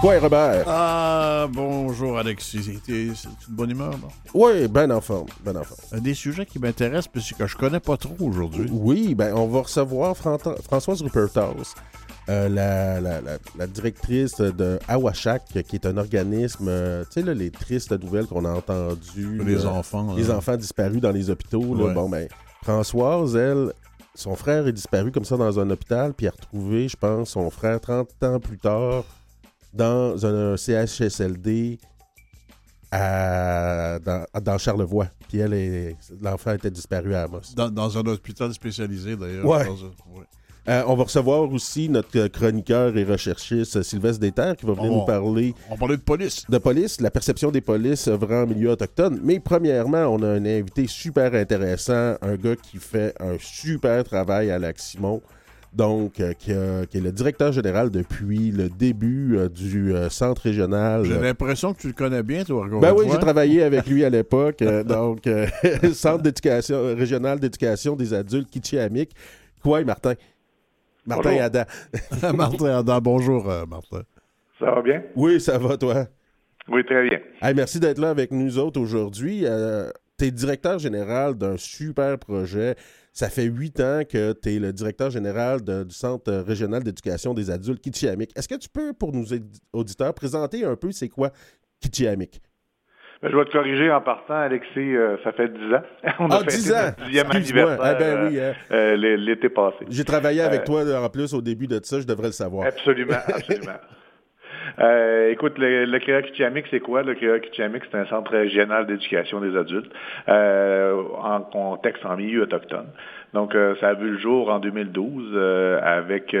Quoi, Robert? Ah, bonjour Alexis. C'est une bonne humeur, non? Oui, ben en forme, ben en forme. Des sujets qui m'intéressent, parce que je connais pas trop aujourd'hui. Oui, ben on va recevoir Françoise Ruperthaus, euh, la, la, la, directrice de Awashak, qui est un organisme, euh, tu sais, les tristes nouvelles qu'on a entendues. Les enfants. Les enfants disparus dans les hôpitaux. Là, Bon, ben, Françoise, elle, son frère est disparu comme ça dans un hôpital, puis a retrouvé, je pense, son frère 30 ans plus tard dans un, CHSLD à, dans, Charlevoix. Puis elle, l'enfant était disparu à Amos. Dans, un hôpital spécialisé, d'ailleurs. Ouais. Euh, on va recevoir aussi notre chroniqueur et recherchiste Sylvestre Déterre qui va venir nous parler. On de police. De police, la perception des polices vraiment en milieu autochtone. Mais premièrement, on a un invité super intéressant, un gars qui fait un super travail à Lac Simon. Donc, euh, qui, est le directeur général depuis le début euh, du centre régional. J'ai l'impression que tu le connais bien, toi, Ben oui, j'ai travaillé avec lui à l'époque. donc, centre d'éducation régional d'éducation des adultes Kitchiamik. Quoi, Martin? Martin Adam. Martin Adam, bonjour euh, Martin. Ça va bien? Oui, ça va toi? Oui, très bien. merci d'être là avec nous autres aujourd'hui. Euh, tu es directeur général d'un super projet. Ça fait huit ans que tu es le directeur général du Centre régional d'éducation des adultes Kitchiamik. Est-ce que tu peux, pour nos auditeurs, présenter un peu c'est quoi Kitchiamik? Ben, je vais te corriger en partant, Alexis, euh, ça fait 10 ans. On ah, 10 ans! Dixième anniversaire eh ben, oui, hein. euh, euh, l'été passé. J'ai travaillé avec toi en plus au début de ça, je devrais le savoir. Absolument, absolument. écoute, le, le CREA c'est quoi? Le CREA c'est un centre régional d'éducation des adultes en contexte en milieu autochtone. Donc, ça a vu le jour en 2012 avec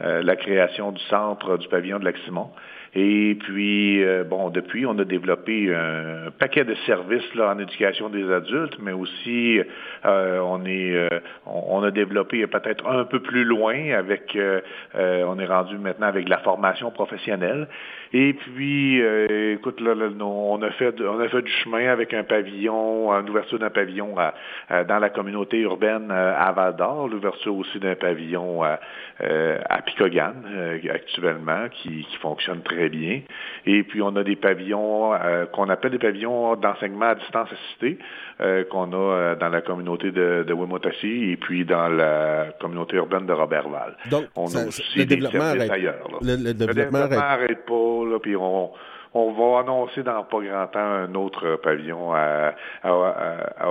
la création du centre du pavillon de Lac-Simon. Et puis, euh, bon, depuis, on a développé un paquet de services là, en éducation des adultes, mais aussi euh, on est, euh, on, a développé peut-être un peu plus loin avec, on est rendu maintenant avec la formation professionnelle. Et puis, écoute, là, on a fait, on a fait du chemin avec un pavillon, une ouverture d'un pavillon dans la communauté urbaine à Val d'Or, l'ouverture aussi d'un pavillon à, à actuellement qui, qui fonctionne très bien. Et puis, on a des pavillons euh, qu'on appelle des pavillons d'enseignement à distance assistée euh, qu'on a euh, dans la communauté de, de et puis dans la communauté urbaine de Robertval. Donc, on a aussi le des développement ailleurs. Le, développement n'arrête pas, on va annoncer dans pas grand temps un autre pavillon à, à, à,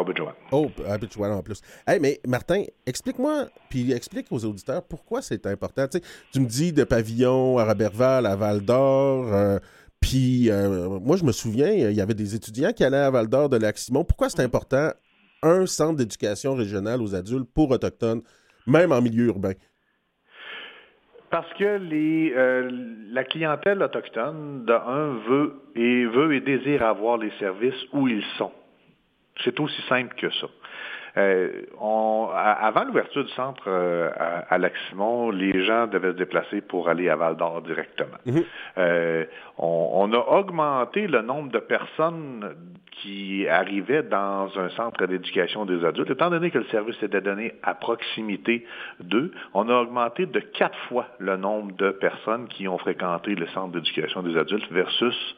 Oh, à en plus. Mais Martin, explique-moi, puis explique aux auditeurs pourquoi c'est important. Tu, me dis de pavillon à Robertval, à Val d'Or. Euh, puis euh, moi, je me souviens, il y avait des étudiants qui allaient à Val d'Or de Lac-Simon. Pourquoi c'est important un centre d'éducation régional aux adultes pour autochtones, même en milieu urbain? Parce que les, euh, la clientèle autochtone, de un, veut et veut et désire avoir les services où ils sont. C'est aussi simple que ça. Euh, on, avant l'ouverture du centre euh, à, Lac-Simon, les gens devaient se déplacer pour aller à Val-d'Or directement. Mhm. Euh, on, a augmenté le nombre de personnes qui arrivaient dans un centre d'éducation des adultes. Étant donné que le service était donné à proximité d'eux, on a augmenté de quatre fois le nombre de personnes qui ont fréquenté le centre d'éducation des adultes versus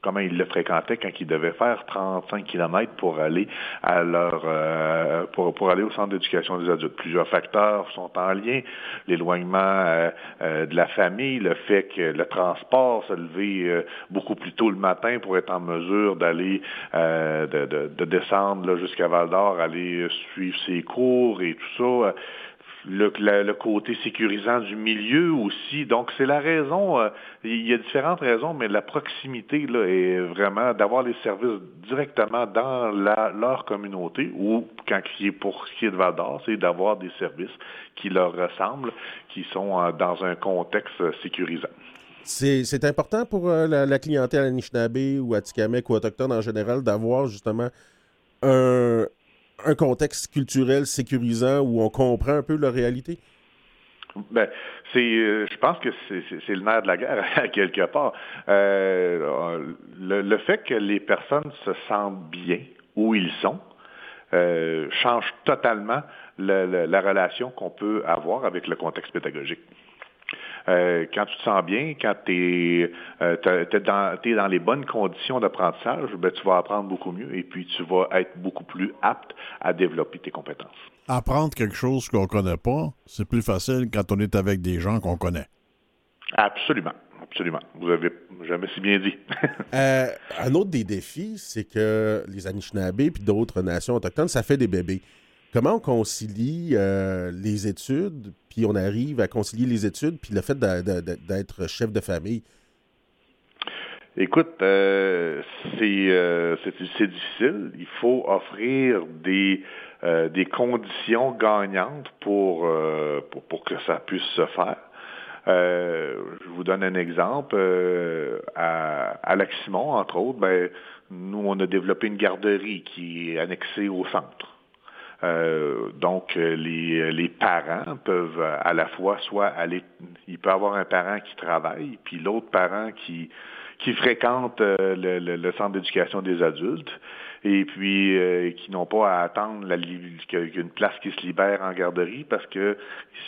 comment ils le fréquentaient quand ils devaient faire 35 km pour aller euh, pour, pour aller au centre d'éducation des adultes. Plusieurs facteurs sont en lien. L'éloignement euh, euh, de la famille, le fait que le transport, se lever beaucoup plus tôt le matin pour être en mesure d'aller de, de, descendre jusqu'à Val d'Or, aller suivre ses cours et tout ça le, côté sécurisant du milieu aussi. Donc, c'est la raison, euh, il y a différentes raisons, mais la proximité là, est vraiment d'avoir les services directement dans leur communauté ou, quand il est pour ce qui est de Val c'est d'avoir des services qui leur ressemblent, qui sont euh, dans un contexte sécurisant. C'est important pour euh, la, la, clientèle Anishinaabe ou Atikamek ou autochtone en général d'avoir justement un, un contexte culturel sécurisant où on comprend un peu la réalité? Ben, c'est, euh, je pense que c'est, le nerf de la guerre quelque part. Euh, le, fait que les personnes se sentent bien où ils sont euh, change totalement la relation qu'on peut avoir avec le contexte pédagogique. Quand tu te sens bien, quand tu es, dans, dans les bonnes conditions d'apprentissage, ben, tu vas apprendre beaucoup mieux et puis tu vas être beaucoup plus apte à développer tes compétences. Apprendre quelque chose qu'on ne connaît pas, c'est plus facile quand on est avec des gens qu'on connaît. Absolument. Absolument. Vous avez jamais si bien dit. Euh, un autre des défis, c'est que les Anishinaabe et d'autres nations autochtones, ça fait des bébés. Comment on concilie euh, les études, puis on arrive à concilier les études, puis le fait d'être chef de famille? Écoute, euh, c'est difficile. Il faut offrir des, conditions gagnantes pour, que ça puisse se faire. Euh, je vous donne un exemple. Euh, à, à Lac-Simon, entre autres, ben, nous, on a développé une garderie qui est annexée au centre. Euh, donc, les, les, parents peuvent à la fois soit aller, il peut avoir un parent qui travaille, puis l'autre parent qui, qui fréquente le, le centre d'éducation des adultes et puis euh, qui n'ont pas à attendre qu'une place qui se libère en garderie parce que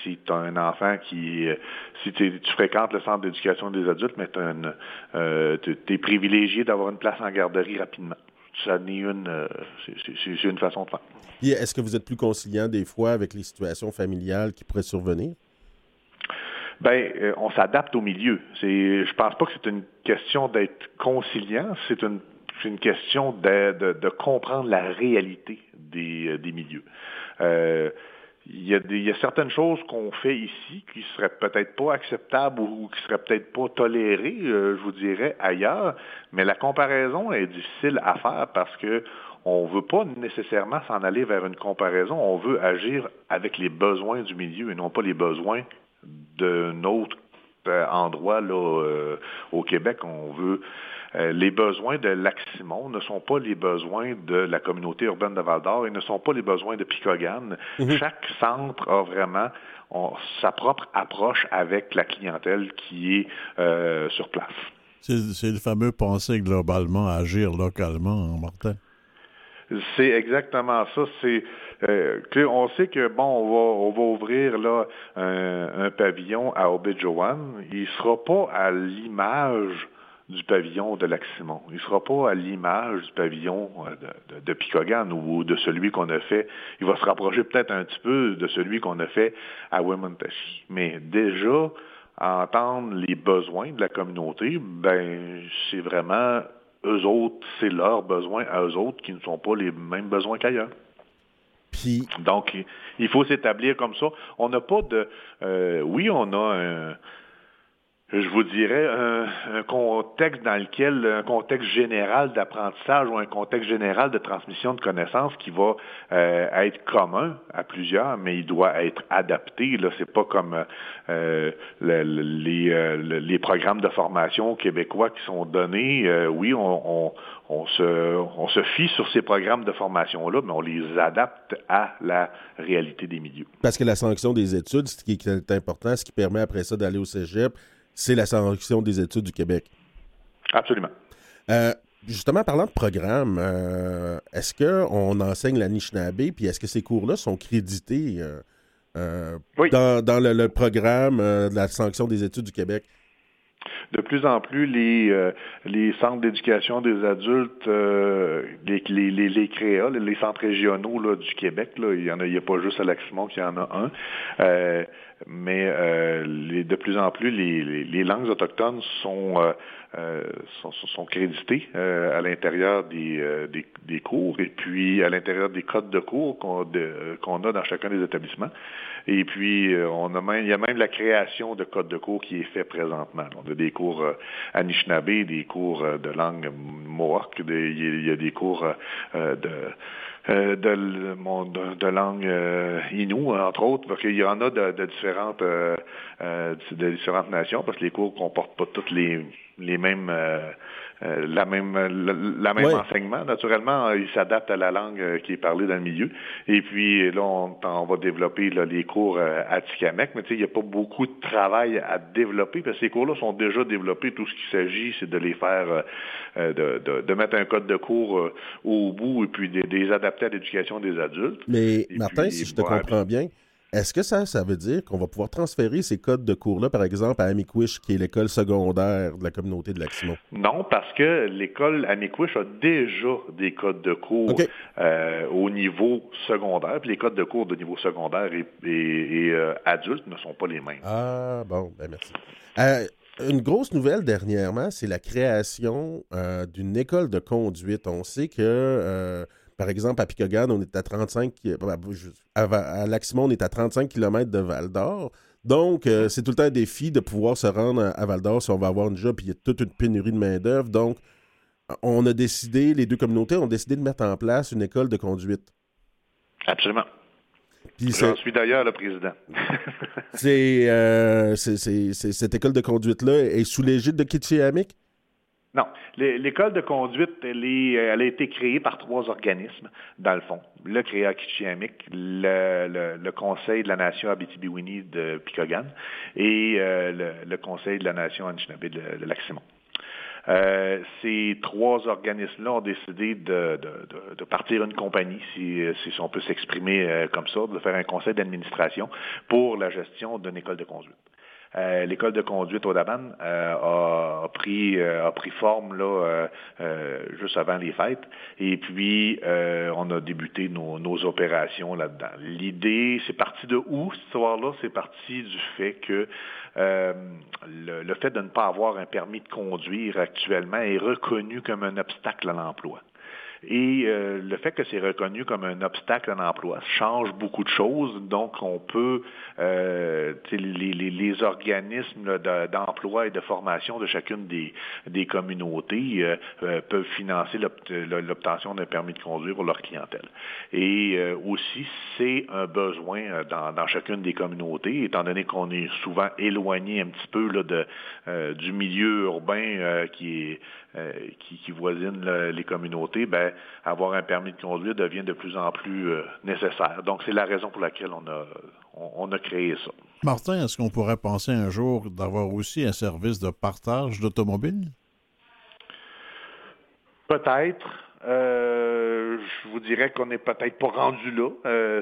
si tu as un enfant qui, euh, si tu fréquentes le centre d'éducation des adultes, mais euh, tu es privilégié d'avoir une place en garderie rapidement. Ça n'est une, c'est une façon de faire. Est-ce que vous êtes plus conciliant des fois avec les situations familiales qui pourraient survenir? Ben, on s'adapte au milieu. C'est, je pense pas que c'est une question d'être conciliant, c'est une question de, de, comprendre la réalité des, euh, des milieux. Euh, il y, a certaines choses qu'on fait ici qui seraient peut-être pas acceptables ou, qui seraient peut-être pas tolérées, euh, je vous dirais, ailleurs, mais la comparaison est difficile à faire parce que on veut pas nécessairement s'en aller vers une comparaison, on veut agir avec les besoins du milieu et non pas les besoins d'un autre endroit là, au Québec. On veut euh, les besoins de Lac-Simon ne sont pas les besoins de la communauté urbaine de Val-d'Or et ne sont pas les besoins de Picogan. Mhm. Chaque centre a vraiment sa propre approche avec la clientèle qui est euh, sur place. C'est le fameux penser globalement, agir localement, hein, Martin? C'est exactement ça. C'est euh, on sait que bon, on va, on va ouvrir là un, pavillon à Obidjoan. Il sera pas à l'image du pavillon de Lac-Simon. Il ne sera pas à l'image du pavillon euh, de, de, Picogan ou de celui qu'on a fait. Il va se rapprocher peut-être un petit peu de celui qu'on a fait à Wemontashi. Mais déjà, entendre les besoins de la communauté, ben c'est vraiment eux autres, c'est leurs besoins à eux autres qui ne sont pas les mêmes besoins qu'ailleurs. Donc, il faut s'établir comme ça. On n'a pas de... Euh, oui, on a un je vous dirais, un, contexte dans lequel, un contexte général d'apprentissage ou un contexte général de transmission de connaissances qui va euh, être commun à plusieurs, mais il doit être adapté. Là, c'est pas comme euh, les, euh, les programmes de formation québécois qui sont donnés. oui, on, on, se, on se fie sur ces programmes de formation-là, mais on les adapte à la réalité des milieux. Parce que la sanction des études, ce qui est important, ce qui permet après ça d'aller au cégep, c'est la sanction des études du Québec. Absolument. Euh, justement, parlant de programme, euh, est-ce qu'on enseigne la Nishnabé, puis est-ce que ces cours-là sont crédités euh, dans, le, programme de la sanction des études du Québec? De plus en plus, les, les centres d'éducation des adultes, les, les, les, les, CREA, les centres régionaux du Québec, il n'y a, pas juste à Lac-Simon qu'il y en a un mais euh, les, de plus en plus, les, langues autochtones sont, euh, euh créditées euh, à l'intérieur des, euh, cours et puis à l'intérieur des codes de cours qu'on a dans chacun des établissements. Et puis, on a même, il y a même la création de codes de cours qui est fait présentement. On a des cours Anishinaabe, des cours de langue Mohawk, il y a des cours de euh, langue euh, inou, entre autres, parce qu'il y en a de, différentes euh, de différentes nations, parce que les cours comportent pas toutes les, les mêmes euh, la même la, même enseignement. Naturellement, il s'adapte à la langue euh, qui est parlée dans le milieu. Et puis là, on, va développer les cours euh, à Tikamek, mais tu sais, il n'y a pas beaucoup de travail à développer parce que ces cours-là sont déjà développés. Tout ce qu'il s'agit, c'est de les faire, de, de, mettre un code de cours au bout et puis de, les adapter à l'éducation des adultes. Mais Martin, si je te comprends bien, Est-ce que ça, ça veut dire qu'on va pouvoir transférer ces codes de cours-là, par exemple, à Amiquish, qui est l'école secondaire de la communauté de Lac-Simon? Non, parce que l'école Amiquish a déjà des codes de cours euh, au niveau secondaire, puis les codes de cours de niveau secondaire et, euh, adulte ne sont pas les mêmes. Ah, bon, ben merci. Euh, une grosse nouvelle dernièrement, c'est la création d'une école de conduite. On sait que par exemple, à Picogan, on est à 35 à, Laximon, on est à 35 km de Val d'Or. Donc, euh, c'est tout le temps un défi de pouvoir se rendre à Val d'Or si on va avoir une job, puis il y a toute une pénurie de main-d'œuvre. Donc, on a décidé, les deux communautés ont décidé de mettre en place une école de conduite. Absolument. J'en suis d'ailleurs le président. Euh, c'est, cette école de conduite-là est sous l'égide de Kitchiamik? Non. L'école de conduite, elle, elle, a été créée par trois organismes, dans le fond. Le CREA Kichiamik, le, le, Conseil de la Nation Abitibi-Winnie de Picogan et euh, le, Conseil de la Nation Anishinaabe de, de Lac-Simon. Euh, ces trois organismes-là ont décidé de, de, partir une compagnie, si, si on peut s'exprimer euh, comme ça, de faire un conseil d'administration pour la gestion d'une école de conduite. Euh, l'école de conduite au Daban euh, a, pris, euh, a pris forme là, juste avant les fêtes. Et puis, on a débuté nos, nos opérations là-dedans. L'idée, c'est parti de où, cette histoire-là? C'est parti du fait que le, le fait de ne pas avoir un permis de conduire actuellement est reconnu comme un obstacle à l'emploi. Et euh, le fait que c'est reconnu comme un obstacle à l'emploi change beaucoup de choses. Donc, on peut, euh, les, les, les, organismes d'emploi et de formation de chacune des, des communautés euh, euh peuvent financer l'obtention d'un permis de conduire pour leur clientèle. Et euh, aussi, c'est un besoin dans, dans, chacune des communautés, étant donné qu'on est souvent éloigné un petit peu là, de, du milieu urbain qui est euh, qui, qui, voisinent les communautés, ben, avoir un permis de conduire devient de plus en plus euh, nécessaire. Donc, c'est la raison pour laquelle on a, on, a créé ça. Martin, est-ce qu'on pourrait penser un jour d'avoir aussi un service de partage d'automobiles? Peut-être. Euh, je vous dirais qu'on n'est peut-être pas rendu là.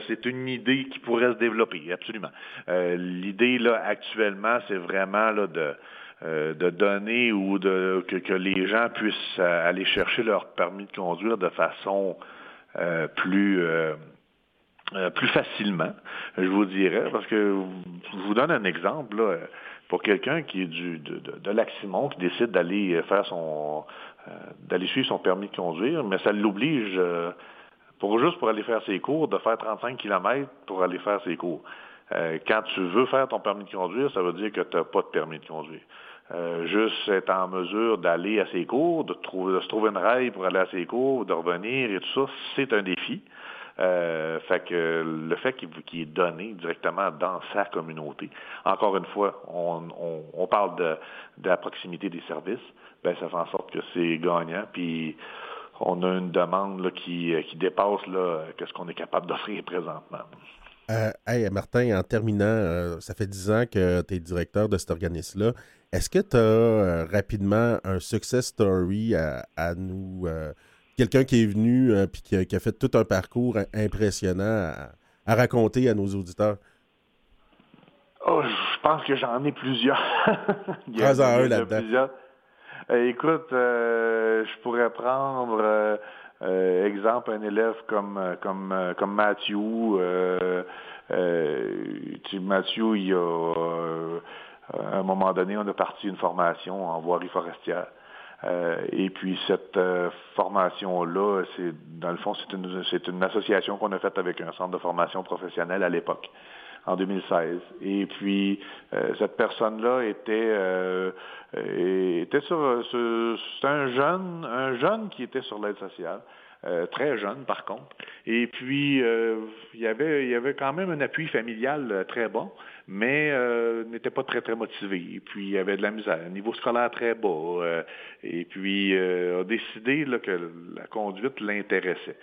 c'est une idée qui pourrait se développer, absolument. L'idée là actuellement, c'est vraiment là de euh, de donner ou que, les gens puissent euh, aller chercher leur permis de conduire de façon euh, plus plus facilement, je vous dirais, parce que je vous donne un exemple pour quelqu'un qui est du de, de, de Lac-Simon qui décide d'aller faire son d'aller suivre son permis de conduire, mais ça l'oblige pour juste pour aller faire ses cours de faire 35 km pour aller faire ses cours. Quand tu veux faire ton permis de conduire, ça veut dire que tu n'as pas de permis de conduire. Euh, juste être en mesure d'aller à ses cours, de, trouver, se trouver une raille pour aller à ses cours, de revenir et tout ça, c'est un défi. Euh, fait que le fait qu'il est donné directement dans sa communauté, encore une fois, on, parle de, la proximité des services, ben ça fait en sorte que c'est gagnant, puis on a une demande qui, qui dépasse là, ce qu'on est capable d'offrir présentement. Euh, hey, Martin, en terminant, euh, ça fait dix ans que tu es directeur de cet organisme-là. Est-ce que tu as euh, rapidement un success story à, nous, quelqu'un qui est venu et qui, qui, a fait tout un parcours impressionnant à, raconter à nos auditeurs? Oh, je pense que j'en ai plusieurs. il y a, un là-dedans. écoute, je pourrais prendre euh, exemple, un élève comme comme comme Matthew, euh, euh, Matthew, il a à un moment donné, on a parti une formation en voirie forestière. et puis cette formation-là, c'est dans le fond, c'est une, c'est une association qu'on a faite avec un centre de formation professionnelle à l'époque en 2016. Et puis, euh, cette personne-là était, euh, était sur, c'est un jeune, un jeune qui était sur l'aide sociale. Euh, très jeune par contre. Et puis, il, y avait, il y avait quand même un appui familial très bon, mais n'était pas très, très motivé. Et puis, il avait de la misère, niveau scolaire très bas. et puis, a décidé là, que la conduite l'intéressait.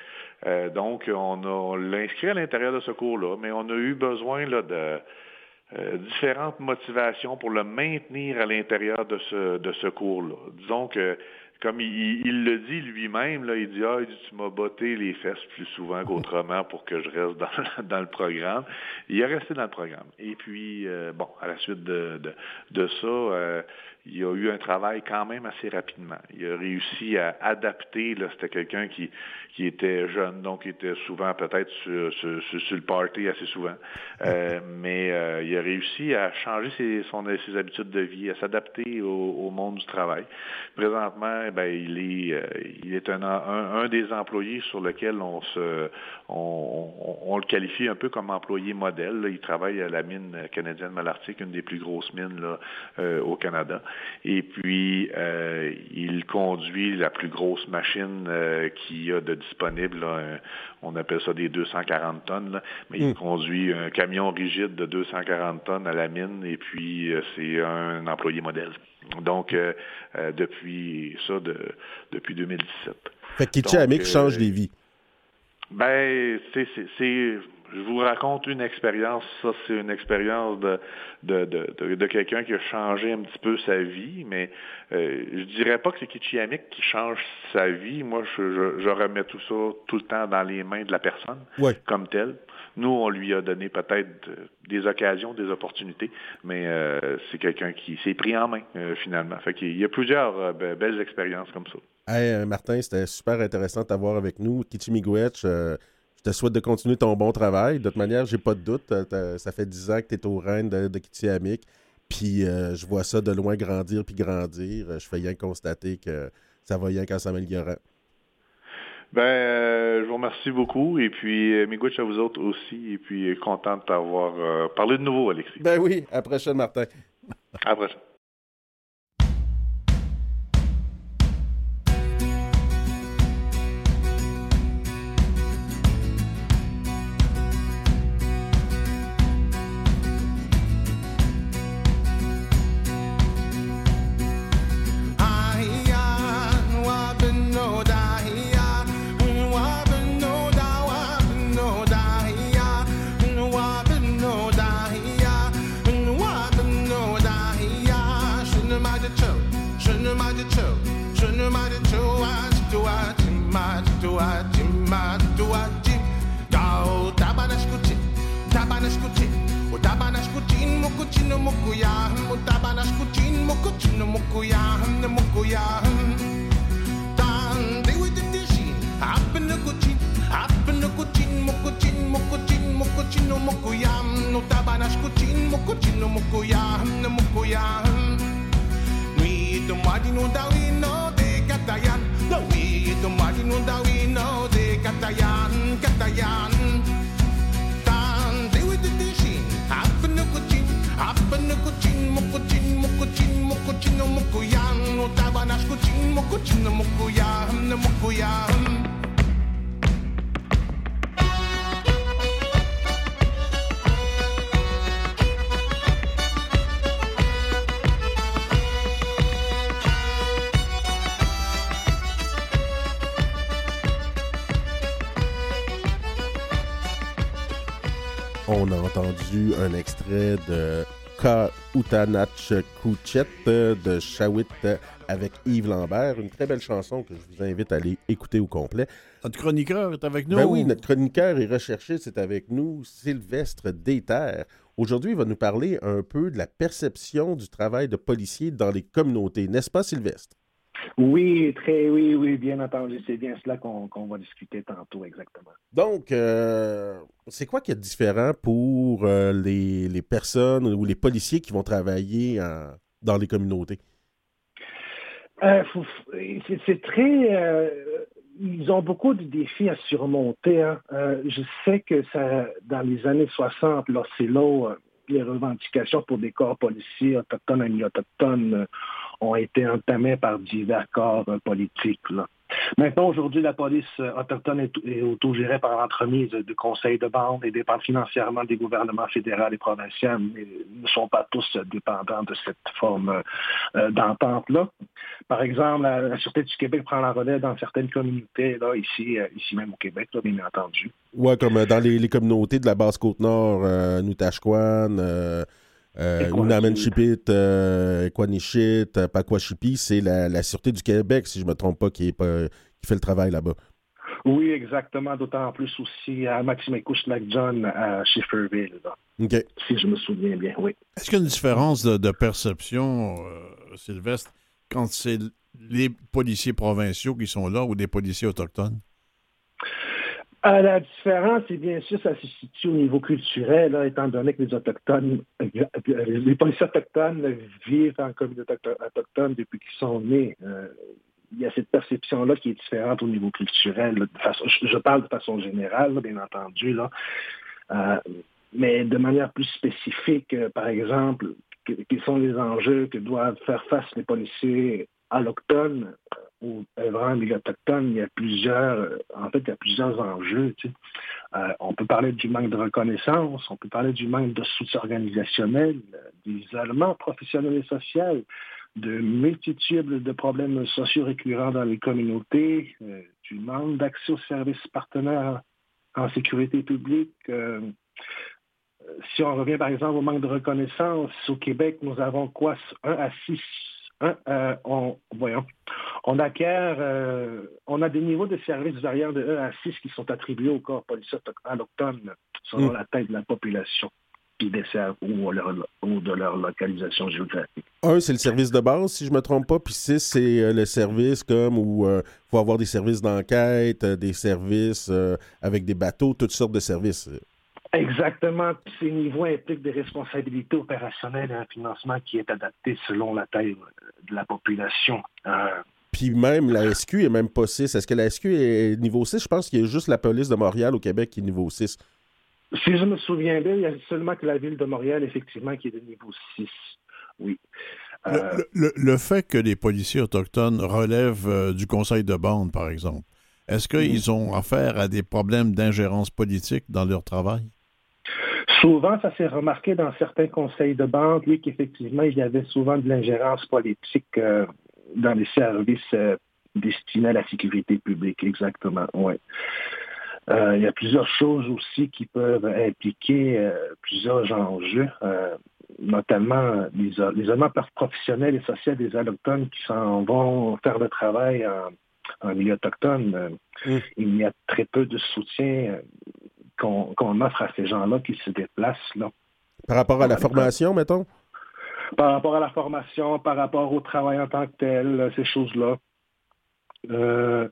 Euh, donc, on, l'a inscrit à l'intérieur de ce cours-là, mais on a eu besoin là, de euh, différentes motivations pour le maintenir à l'intérieur de ce, de ce cours-là. Disons que comme il, le dit lui-même, il dit Ah, tu m'as botté les fesses plus souvent qu'autrement pour que je reste dans, le programme. Il est resté dans le programme. Et puis, bon, à la suite de, ça, il a eu un travail quand même assez rapidement. Il a réussi à adapter, là, c'était quelqu'un qui, qui était jeune, donc il était souvent peut-être sur, sur, le party assez souvent, euh, mais euh, il a réussi à changer ses, son, ses habitudes de vie, à s'adapter au, monde du travail. Présentement, eh ben, il est, euh, il est un, un, des employés sur lequel on se, on, on, le qualifie un peu comme employé modèle. Il travaille à la mine canadienne Malartic, une des plus grosses mines là, au Canada. Et puis, euh, il conduit la plus grosse machine euh, qu'il y a de disponible. on appelle ça des 240 tonnes. mais il hmm. conduit un camion rigide de 240 tonnes à la mine. Et puis, euh, c'est un employé modèle. Donc, depuis ça, de, depuis 2017. Fait que change des vies. Ben, c'est je vous raconte une expérience. Ça, c'est une expérience de, de, de, de, quelqu'un qui a changé un petit peu sa vie, mais euh, je dirais pas que c'est Kichiamik qui change sa vie. Moi, je, je, remets tout ça tout le temps dans les mains de la personne comme telle. Nous, on lui a donné peut-être des occasions, des opportunités, mais euh, c'est quelqu'un qui s'est pris en main euh, finalement. Fait qu'il y a plusieurs euh, belles expériences comme ça. Hey, Martin, c'était super intéressant de t'avoir avec nous. Kichimigouetch, je te souhaite de continuer ton bon travail. De toute manière, j'ai pas de doute. Ça fait 10 ans que tu es au Rennes de, de Puis euh, je vois ça de loin grandir puis grandir. Je fais rien constater que ça va rien qu'en s'améliorant. Ben, euh, je vous remercie beaucoup. Et puis, euh, à vous autres aussi. Et puis, content de t'avoir parlé de nouveau, Alexis. Ben oui, à la prochaine, Martin. À Mutabanas kuchin mukuchin mukuyahan Mutabanas kuchin mukuchino mukuyahan ne mukuyahan Dan dewi ditishin Apen ne kuchin Apen ne kuchin mukuchin mukuchin mukuchino mukuyam Mutabanas kuchin mukuchino mukuyahan ne mukuyahan Nui tumadi no dawi no de katayan. Nui tumadi no dawi no de katayan Katayan. La prochaine. un extrait de Kautanach Kuchet de Shawit avec Yves Lambert. Une très belle chanson que je vous invite à aller écouter au complet. Notre chroniqueur est avec nous. Ben oui, notre chroniqueur et recherché, c'est avec nous, Sylvestre Déter. Aujourd'hui, il va nous parler un peu de la perception du travail de policier dans les communautés. N'est-ce pas, Sylvestre? Oui, très, oui, oui, bien entendu. C'est bien cela qu'on va discuter tantôt, exactement. Donc, euh, c'est quoi qui est différent pour euh, les, les, personnes ou les policiers qui vont travailler dans les communautés? Euh, c'est très. ils ont beaucoup de défis à surmonter. Hein. je sais que ça, dans les années 60, c'est là les revendications pour des corps policiers autochtones, amis-autochtones ont été entamées par divers corps politiques. Maintenant, aujourd'hui, la police autochtone est, autogérée par l'entremise de conseils de bande et dépend financièrement des gouvernements fédéraux et provinciaux, mais ne sont pas tous dépendants de cette forme euh, d'entente-là. Par exemple, la, Sûreté du Québec prend la relève dans certaines communautés, là, ici, euh, ici même au Québec, bien entendu. Oui, comme euh, dans les, communautés de la Basse-Côte-Nord, euh, euh, Unamanchipit, euh, Equanichit, Pakwashipi, c'est la, la, Sûreté du Québec, si je ne me trompe pas, qui, est pas, qui fait le travail là-bas. Oui, exactement. D'autant plus aussi à Maximécouche John à Schifferville. Si je me souviens bien, oui. Est-ce qu'il y a une différence de, perception, Sylvestre, quand c'est les policiers provinciaux qui sont là ou des policiers autochtones? Euh, la différence, c'est bien sûr, ça se situe au niveau culturel, étant donné que les Autochtones, euh, les policiers autochtones vivent en communauté autochtone depuis qu'ils sont nés. Euh, il y a cette perception-là qui est différente au niveau culturel. De façon, je parle de façon générale, bien entendu. Là. mais de manière plus spécifique, par exemple, quels sont les enjeux que doivent faire face les policiers allochtones ou vraiment milieu autochtone, il y a plusieurs, euh, en fait, il y a plusieurs enjeux. Euh, on peut parler du manque de reconnaissance, on peut parler du manque de soutien organisationnel, d'isolement professionnel et social, de multitudes de problèmes sociaux récurrents dans les communautés, euh, du manque d'accès aux services partenaires en sécurité publique. si on revient par exemple au manque de reconnaissance, au Québec, nous avons quoi? 1 à 6 euh, on, voyons, on acquiert, euh, on a des niveaux de services variant de 1 à 6 qui sont attribués au corps policier autochtone selon mm. la taille de la population puis des ou, ou, de leur localisation géographique. Un, c'est le service de base, si je ne me trompe pas, puis six, c'est euh, le service comme où il faut avoir des services d'enquête, des services avec des bateaux, toutes sortes de services. Exactement. Ces niveaux impliquent des responsabilités opérationnelles et un financement qui est adapté selon la taille de la population. Euh, Puis même la SQ est même pas 6. Est-ce que la SQ est niveau 6? Je pense qu'il y a juste la police de Montréal au Québec qui est niveau 6. Si je me souviens bien, il y a seulement que la ville de Montréal, effectivement, qui est de niveau 6. Oui. Euh, le, fait que les policiers autochtones relèvent euh, du conseil de bande, par exemple, est-ce qu'ils ont affaire à des problèmes d'ingérence politique dans leur travail? Souvent, ça s'est remarqué dans certains conseils de oui, qu'effectivement, il y avait souvent de l'ingérence politique euh, dans les services euh, destinés à la sécurité publique, exactement, oui. Euh, il y a plusieurs choses aussi qui peuvent impliquer plusieurs enjeux, notamment l'isolement professionnel et social des allochtones qui s'en vont faire le travail en, milieu autochtone. Mmh. Il y a très peu de soutien qu'on offre à ces gens-là qui se déplacent. Là. Par rapport à la formation, mettons? Par rapport à la formation, par rapport au travail en tant que tel, ces choses-là. Euh,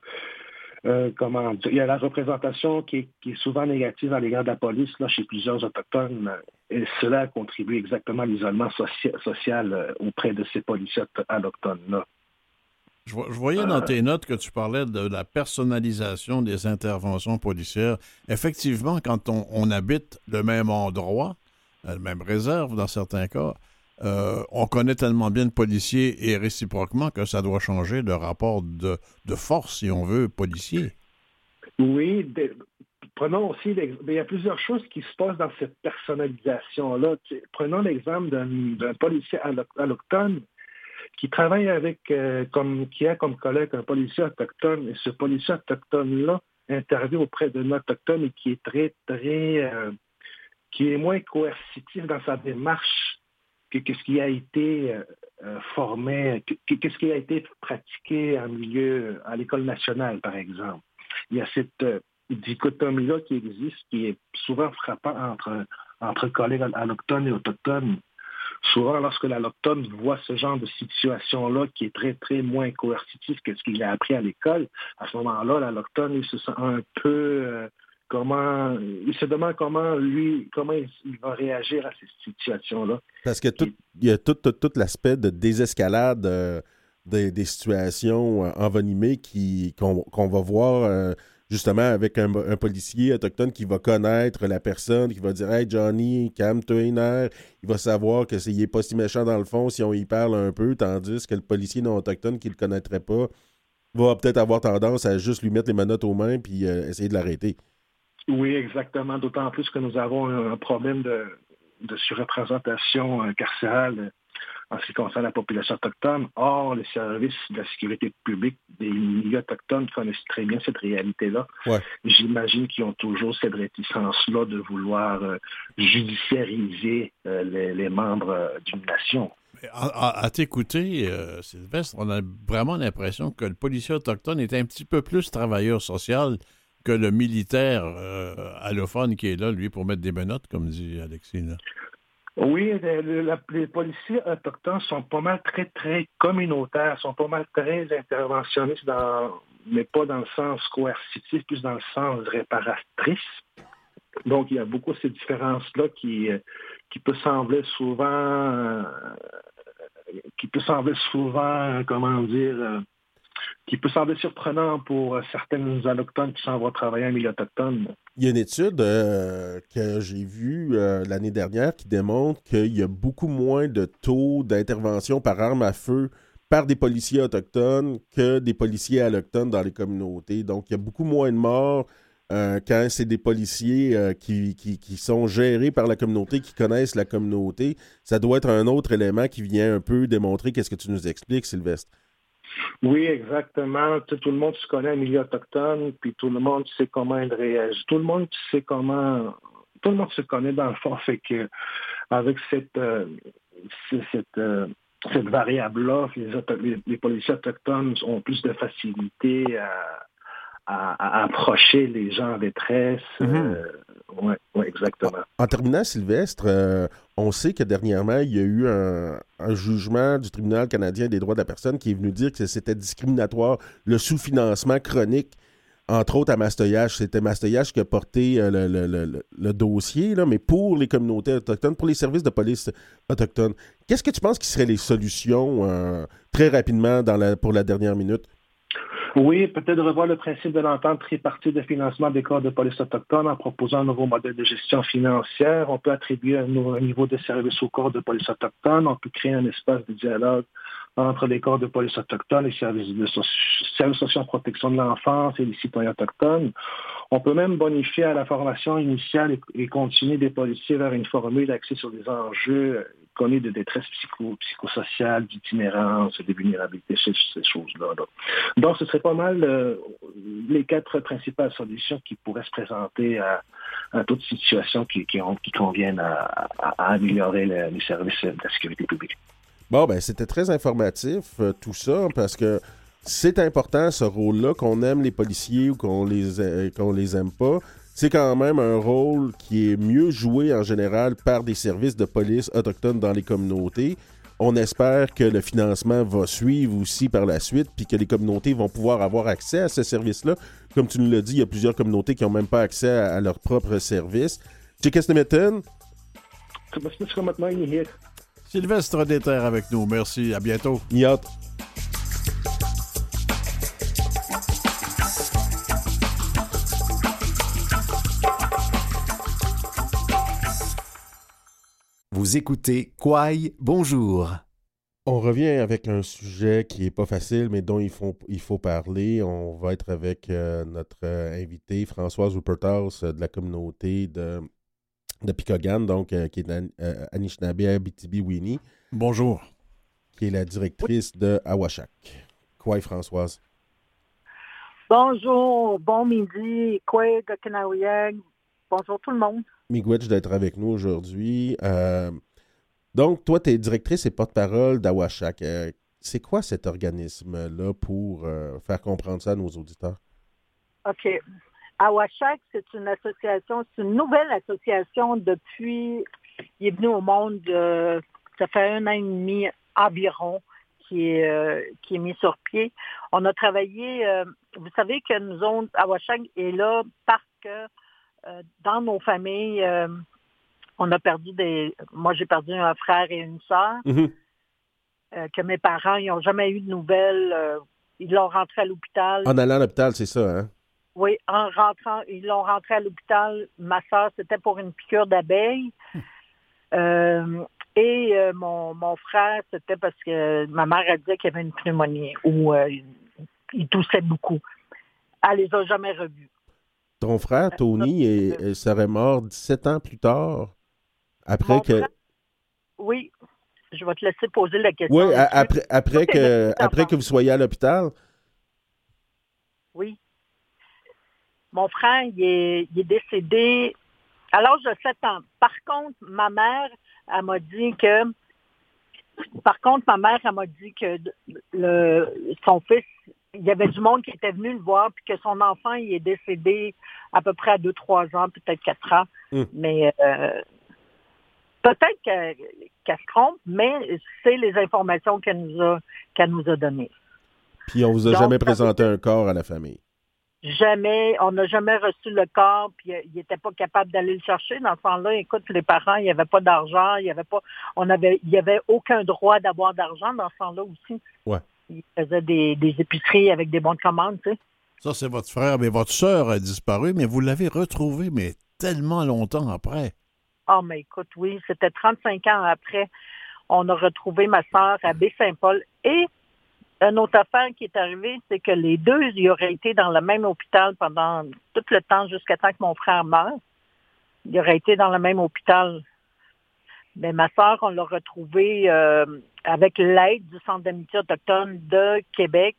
euh, comment Il y a la représentation qui est, souvent négative à l'égard de la police là, chez plusieurs Autochtones. Et cela a contribué exactement à l'isolement social euh, auprès de ces policiers autochtones-là. Je, voyais dans tes notes que tu parlais de la personnalisation des interventions policières. Effectivement, quand on, habite le même endroit, la même réserve dans certains cas, euh, on connaît tellement bien le policier et réciproquement que ça doit changer le rapport de, force, si on veut, policier. Oui, prenons aussi, il y a plusieurs choses qui se passent dans cette personnalisation-là. Prenons l'exemple d'un policier alloctone qui travaille avec, euh, comme, qui a comme collègue un policier autochtone, et ce policier autochtone-là intervient auprès d'un autochtone et qui est très, très, euh, qui est moins coercitif dans sa démarche que, ce qui a été euh, formé, qu'est-ce qui a été pratiqué en milieu, à l'école nationale, par exemple. Il y a cette dichotomie-là qui existe, qui est souvent frappant entre, entre collègues allochtones et autochtones souvent, lorsque l'allochtone voit ce genre de situation-là qui est très, très moins coercitif que ce qu'il a appris à l'école, à ce moment-là, l'allochtone, se sent un peu... Euh, comment... Il se demande comment, lui, comment il, va réagir à ces situations-là. Parce que il y a tout, l'aspect de désescalade euh, des, situations euh, envenimées qu'on va voir justement avec un, policier autochtone qui va connaître la personne, qui va dire Hey Johnny, calme-toi Il va savoir que n'est pas si méchant dans le fond si on y parle un peu, tandis que le policier non autochtone qui le connaîtrait pas va peut-être avoir tendance à juste lui mettre les menottes aux mains puis euh, essayer de l'arrêter. Oui, exactement. D'autant plus que nous avons un problème de, surreprésentation euh, carcérale en ce qui concerne la population autochtone. Or, les services de la sécurité publique des milieux autochtones connaissent très bien cette réalité-là. J'imagine qu'ils ont toujours cette réticence-là de vouloir euh, judiciariser euh, les, membres euh, d'une nation. À, t'écouter, Sylvestre, on a vraiment l'impression que le policier autochtone est un petit peu plus travailleur social que le militaire allophone qui est là, lui, pour mettre des menottes, comme dit Alexis. Oui, les policiers autochtones sont pas mal très, très communautaires, sont pas mal très interventionnistes, mais pas dans le sens coercitif, plus dans le sens réparatrice. Donc, il y a beaucoup de ces différences-là qui, euh, qui peut sembler souvent, euh, qui peut sembler souvent, comment dire, euh, qui peut sembler surprenant pour certaines allochtones qui s'en vont travailler en milieu autochtone. Il y a une étude euh, que j'ai vue euh, l'année dernière qui démontre qu'il y a beaucoup moins de taux d'intervention par arme à feu par des policiers autochtones que des policiers allochtones dans les communautés. Donc, il y a beaucoup moins de morts euh, quand c'est des policiers qui, qui, sont gérés par la communauté, qui connaissent la communauté. Ça doit être un autre élément qui vient un peu démontrer qu'est-ce que tu nous expliques, Sylvestre. Oui, exactement. Tout, le monde se connaît un milieu autochtone, puis tout le monde sait comment il réagit. Tout le monde sait comment. Tout le monde se connaît dans le fond, fait que avec cette, euh, cette, euh, cette variable-là, les, les, policiers autochtones ont plus de facilité à, à, approcher les gens en détresse. Mhm. Euh, oui, exactement. En, terminant, Sylvestre, euh, on sait que dernièrement, il y a eu un, jugement du tribunal canadien des droits de la personne qui est venu dire que c'était discriminatoire, le sous-financement chronique entre autres à Mastoyage. C'était Mastoyage qui a porté euh, le, dossier, là, mais pour les communautés autochtones, pour les services de police autochtones. Qu'est-ce que tu penses qui seraient les solutions très rapidement dans la, pour la dernière minute? Oui, peut-être revoir le principe de l'entente tripartite de financement des corps de police autochtones en proposant un nouveau modèle de gestion financière. On peut attribuer un nouveau niveau de service aux corps de police autochtones. On peut créer un espace de dialogue entre les corps de police autochtones, les services, de services sociaux en protection de l'enfance et les citoyens autochtones. On peut même bonifier à la formation initiale et, continuer des policiers vers une formule axée sur des enjeux connus de détresse psycho, psychosociale, d'itinérance, de vulnérabilité, ces, choses-là. Donc, ce serait pas mal euh, les quatre principales solutions qui pourraient se présenter à, toute situation qui, qui, conviennent à, améliorer les services de la sécurité publique. Bon, ben c'était très informatif, euh, tout ça, parce que c'est important ce rôle-là, qu'on aime les policiers ou qu'on les, euh, les aime pas. C'est quand même un rôle qui est mieux joué en général par des services de police autochtones dans les communautés. On espère que le financement va suivre aussi par la suite, puis que les communautés vont pouvoir avoir accès à ce service-là. Comme tu nous l'as dit, il y a plusieurs communautés qui n'ont même pas accès à, leur propre service. Que Sylvestre Déterre avec nous. Merci. À bientôt. Niot. Vous écoutez Quaille, bonjour. On revient avec un sujet qui n'est pas facile, mais dont il faut, il faut parler. On va être avec euh, notre euh, invité, Françoise Rupertals, euh, de la communauté de de Picogan, donc, euh, qui est euh, Anishinaabe Abitibi Winnie. Bonjour. Qui est la directrice de Awashak. Quoi, Françoise? Bonjour, bon midi, quoi de Bonjour tout le monde. Miigwech d'être avec nous aujourd'hui. Euh, donc, toi, tu es directrice et porte-parole d'Awashak. c'est quoi cet organisme-là pour faire comprendre ça à nos auditeurs? OK. Awashak, c'est une association, c'est une nouvelle association depuis, il est venu au monde, euh, ça fait un an et demi environ qui est, euh, qui est mis sur pied. On a travaillé, euh, vous savez que nous autres, Awashak est là parce que dans nos familles, on a perdu des, moi j'ai perdu un frère et une sœur, mm-hmm. que mes parents, ils n'ont jamais eu de nouvelles. ils l'ont rentré à l'hôpital. En allant à l'hôpital, c'est ça, hein? Oui, en rentrant, ils l'ont rentré à l'hôpital. Ma soeur, c'était pour une piqûre d'abeille. Hmm. Euh, et euh, mon, mon, frère, c'était parce que ma mère a dit qu'il y avait une pneumonie ou euh, il toussait beaucoup. Elle les a jamais revus. Ton frère, Tony, serait mort 17 ans plus tard, après que... oui. je vais te laisser poser la question. Oui, après, après, que, après que vous soyez à l'hôpital. Oui. Mon frère, il est, il est décédé à l'âge de 7 ans. Par contre, ma mère, elle m'a dit que. Par contre, ma mère, elle m'a dit que le, son fils, il y avait du monde qui était venu le voir, puis que son enfant, il est décédé à peu près à 2-3 ans, peut-être 4 ans. Mm. Mais euh, peut-être que- qu'elle se trompe, mais c'est les informations qu'elle nous a, qu'elle nous a données. Puis on vous a Donc, jamais présenté un corps à la famille. Jamais, on n'a jamais reçu le corps, puis euh, il n'était pas capable d'aller le chercher. Dans ce temps-là, écoute, les parents, il n'y avait pas d'argent, il n'y avait pas, on avait, il y avait aucun droit d'avoir d'argent dans ce temps-là aussi. Ouais. Ils faisaient des, des épiceries avec des bons de commande, tu sais. Ça, c'est votre frère, mais votre sœur a disparu, mais vous l'avez retrouvée, mais tellement longtemps après. Ah, mais écoute, oui, c'était 35 ans après. On a retrouvé ma sœur à Baie-Saint-Paul. Et une autre affaire qui est arrivée, c'est que les deux, ils auraient été dans le même hôpital pendant tout le temps jusqu'à temps que mon frère meure. Ils auraient été dans le même hôpital. Mais ma sœur, on l'a retrouvée euh, avec l'aide du Centre d'amitié autochtone de Québec,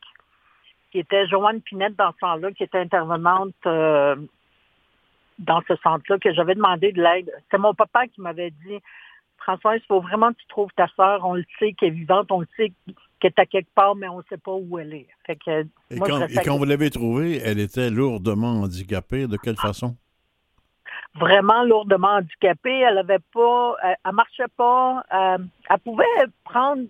qui était Joanne Pinette dans ce temps-là, qui était intervenante euh, dans ce centre-là, que j'avais demandé de l'aide. C'est mon papa qui m'avait dit, François, il faut vraiment que tu trouves ta sœur. On le sait qu'elle est vivante, on le sait qu'elle est à quelque part, mais on ne sait pas où elle est. Fait que, Et moi, quand, restais et quand vous l'avez trouvée, elle était lourdement handicapée. De quelle façon? vraiment lourdement handicapée. Elle avait pas, elle, elle marchait pas. euh, elle pouvait prendre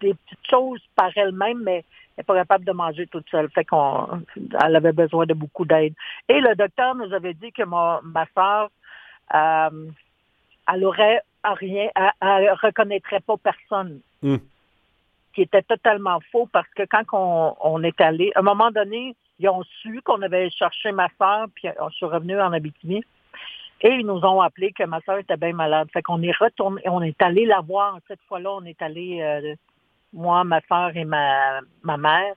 des petites choses par elle-même, mais elle n'est pas capable de manger toute seule. Fait qu'on, elle avait besoin de beaucoup d'aide. Et le docteur nous avait dit que ma, ma soeur, euh, elle aurait rien, elle, elle reconnaîtrait pas personne. Hmm. Qui était totalement faux parce que quand on, est allé, à un moment donné, ils ont su qu'on avait cherché ma soeur, puis on suis revenu en Abitibi. Et ils nous ont appelé que ma soeur était bien malade. Fait qu'on est retourné, on est allé la voir. Cette fois-là, on est allé, euh, moi, ma soeur et ma, ma mère,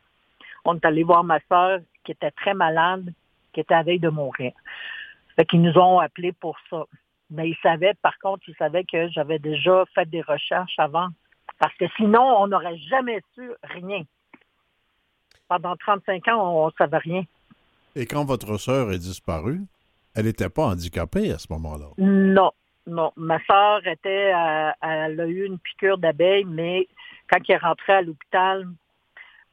on est allé voir ma soeur qui était très malade, qui était à veille de mourir. Fait qu'ils nous ont appelés pour ça. Mais ils savaient, par contre, ils savaient que j'avais déjà fait des recherches avant. Parce que sinon, on n'aurait jamais su rien. Pendant 35 ans, on ne savait rien. Et quand votre sœur est disparue, elle n'était pas handicapée à ce moment-là? Non, non. Ma soeur était, euh, elle a eu une piqûre d'abeille, mais quand elle est rentrée à l'hôpital,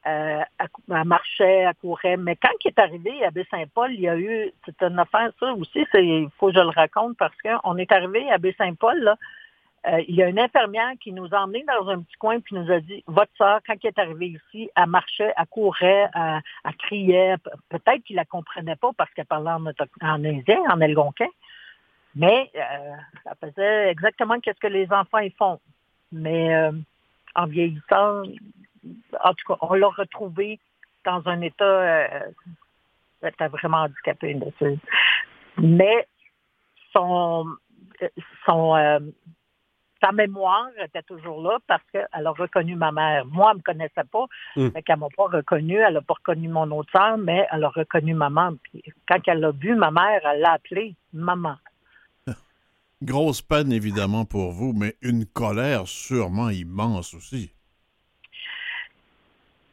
euh, elle, marchait, elle courait. Mais quand elle est arrivée à Baie-Saint-Paul, il y a eu, c'est une affaire, ça aussi, il faut que je le raconte parce qu'on est arrivé à Baie-Saint-Paul, là, euh, il y a une infirmière qui nous a emmenés dans un petit coin puis nous a dit, votre soeur, quand elle est arrivée ici, elle marchait, elle courait, elle, criait. Pe- Peut-être qu'il la comprenait pas parce qu'elle parlait en, indien, en algonquin. Mais euh, ça faisait exactement qu'est-ce que les enfants ils font. Mais euh, en vieillissant, en tout cas, on l'a retrouvé dans un état, euh, était vraiment handicapé. Mais son, son, euh, sa mémoire était toujours là parce qu'elle a reconnu ma mère. Moi, elle ne me connaissait pas, Mm. fait qu'elle m'a pas reconnue. Elle n'a pas reconnu mon autre sœur, mais elle a reconnu maman. Puis quand elle a vu ma mère, elle l'a appelée maman. Grosse peine, évidemment, pour vous, mais une colère sûrement immense aussi.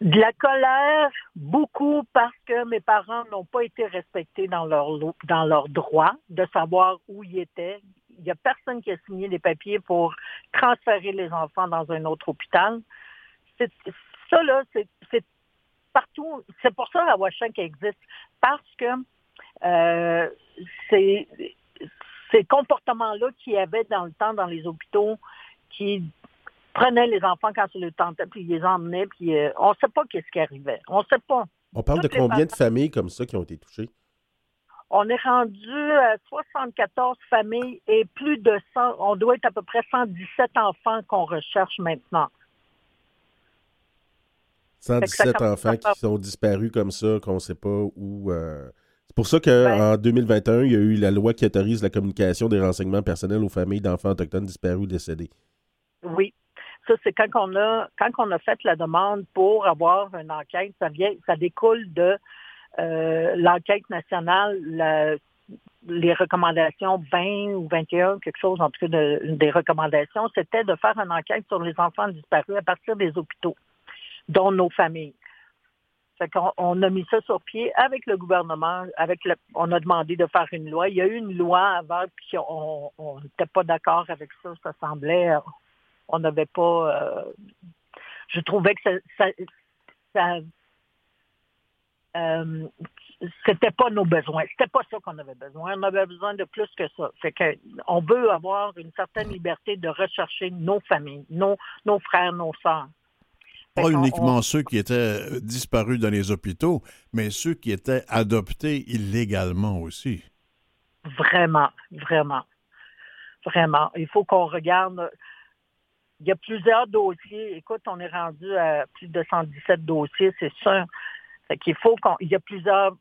De la colère, beaucoup parce que mes parents n'ont pas été respectés dans leur lo- dans leurs droits de savoir où ils étaient. Il n'y a personne qui a signé les papiers pour transférer les enfants dans un autre hôpital. C'est- Ça, là, c'est partout. C'est pour ça la Washington existe. Parce que euh, c'est ces comportements-là qu'il y avait dans le temps dans les hôpitaux qui prenaient les enfants quand ça le tentait, puis ils les emmenaient, puis euh, on ne sait pas qu'est-ce qui arrivait. On ne sait pas. On parle de Toutes combien de familles comme ça qui ont été touchées? On est rendu à 74 familles et plus de 100, on doit être à peu près 117 enfants qu'on recherche maintenant. Fait que ça 117 commence enfants qui sont disparus comme ça, qu'on ne sait pas où. euh, C'est pour ça Ben- qu'en 2021, il y a eu la loi qui autorise la communication des renseignements personnels aux familles d'enfants autochtones disparus ou décédés. Oui. Ça, c'est quand on a quand on a fait la demande pour avoir une enquête, ça vient, ça découle de l'enquête nationale, la- les recommandations 20 ou 21, quelque chose en tout cas des recommandations, c'était de faire une enquête sur les enfants disparus à partir des hôpitaux, dont nos familles. Fait on a mis ça sur pied avec le gouvernement, avec le, on a demandé de faire une loi. Il y a eu une loi avant, puis on n'était pas d'accord avec ça. Ça semblait, on n'avait pas. Euh, je trouvais que ça, ça, ça euh, c'était pas nos besoins. C'était pas ça qu'on avait besoin. On avait besoin de plus que ça. Fait que on veut avoir une certaine liberté de rechercher nos familles, nos, nos frères, nos sœurs. Pas uniquement ceux qui étaient euh, disparus dans les hôpitaux, mais ceux qui étaient adoptés illégalement aussi. Vraiment, vraiment. Vraiment. Il faut qu'on regarde. Il y a plusieurs dossiers. Écoute, on est rendu à plus de 117 dossiers, c'est sûr. Fait qu'il faut qu'on. Il y a plusieurs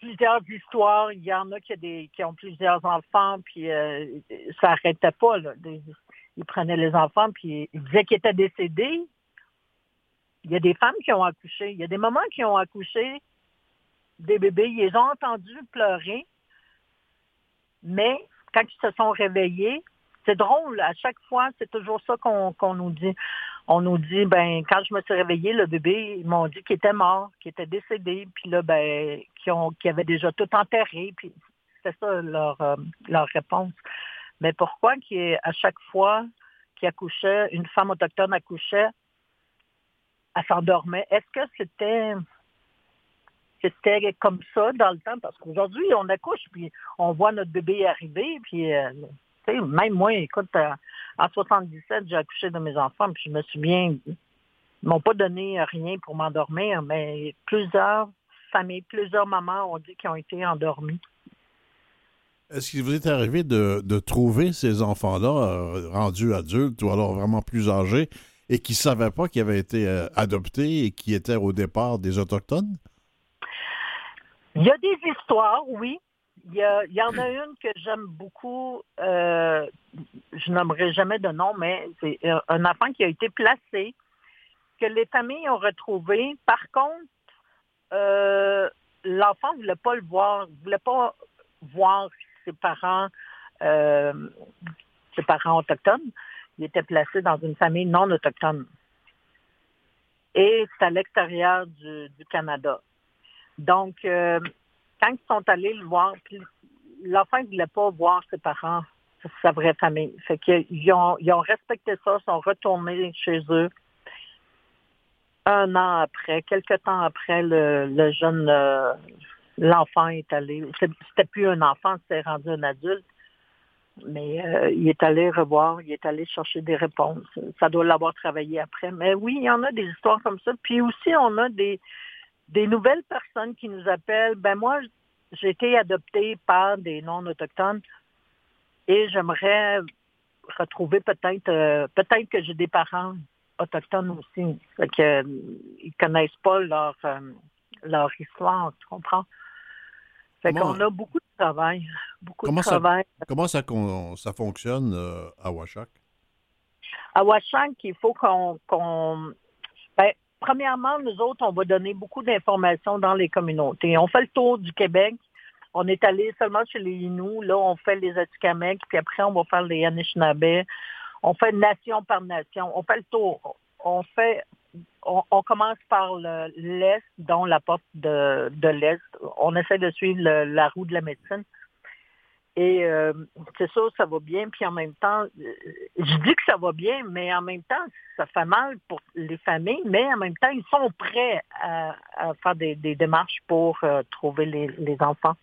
plusieurs histoires. Il y en a qui, a des, qui ont plusieurs enfants, puis euh, ça n'arrêtait pas. Là. Ils prenaient les enfants, puis ils disaient qu'ils étaient décédés. Il y a des femmes qui ont accouché. Il y a des mamans qui ont accouché des bébés. Ils les ont entendus pleurer. Mais quand ils se sont réveillés, c'est drôle. À chaque fois, c'est toujours ça qu'on nous dit. On nous dit, ben, quand je me suis réveillée, le bébé, ils m'ont dit qu'il était mort, qu'il était décédé, puis là, ben, qu'ils déjà tout enterré. Puis c'est ça leur, euh, leur réponse. Mais pourquoi à chaque fois qu'il accouchait, une femme autochtone accouchait, elle s'endormait? Est-ce que c'était c'était comme ça dans le temps? Parce qu'aujourd'hui, on accouche, puis on voit notre bébé arriver, puis euh, même moi, écoute, euh, en 77, j'ai accouché de mes enfants, puis je me souviens, ils m'ont pas donné rien pour m'endormir, mais plusieurs familles, plusieurs mamans ont dit qu'ils ont été endormis. Est-ce qu'il vous est arrivé de, trouver ces enfants-là euh, rendus adultes ou alors vraiment plus âgés et qui ne savaient pas qu'ils avaient été euh, adoptés et qui étaient au départ des Autochtones? Il y a des histoires, oui. Il y, en a une que j'aime beaucoup. Euh, je n'aimerais jamais de nom, mais c'est un enfant qui a été placé, que les familles ont retrouvé. Par contre, euh, l'enfant ne voulait pas le voir, ne voulait pas voir ses parents, ses parents autochtones il était placé dans une famille non autochtone. Et c'est à l'extérieur du, Canada. Donc, euh, quand ils sont allés le voir, l'enfant ne voulait pas voir ses parents, sa vraie famille. Fait ils ont respecté ça, sont retournés chez eux. Un an après, quelques temps après, le, jeune, euh, l'enfant est allé. C'était plus un enfant, c'était rendu un adulte. Mais euh, il est allé revoir, il est allé chercher des réponses. Ça doit l'avoir travaillé après. Mais oui, il y en a des histoires comme ça. Puis aussi, on a des, des nouvelles personnes qui nous appellent. Ben moi, j'ai été adoptée par des non-autochtones et j'aimerais retrouver peut-être euh, peut-être que j'ai des parents autochtones aussi. Fait que, euh, ils connaissent pas leur, leur histoire, tu comprends? Fait qu'on a beaucoup de travail. Beaucoup comment de travail. Ça, comment ça, ça fonctionne euh, à Washak? À Washak, il faut qu'on. ben, premièrement, nous autres, on va donner beaucoup d'informations dans les communautés. On fait le tour du Québec. On est allé seulement chez les Inuits. Là, on fait les Atikamekw, puis après, on va faire les Anishinaabe. On fait nation par nation. On fait le tour. On fait on, commence par l'Est, dont la porte de, l'Est. On essaie de suivre la roue de la médecine. Et euh, c'est ça, ça va bien. Puis en même temps, je dis que ça va bien, mais en même temps, ça fait mal pour les familles, mais en même temps, ils sont prêts à, faire des, démarches pour euh, trouver les, enfants.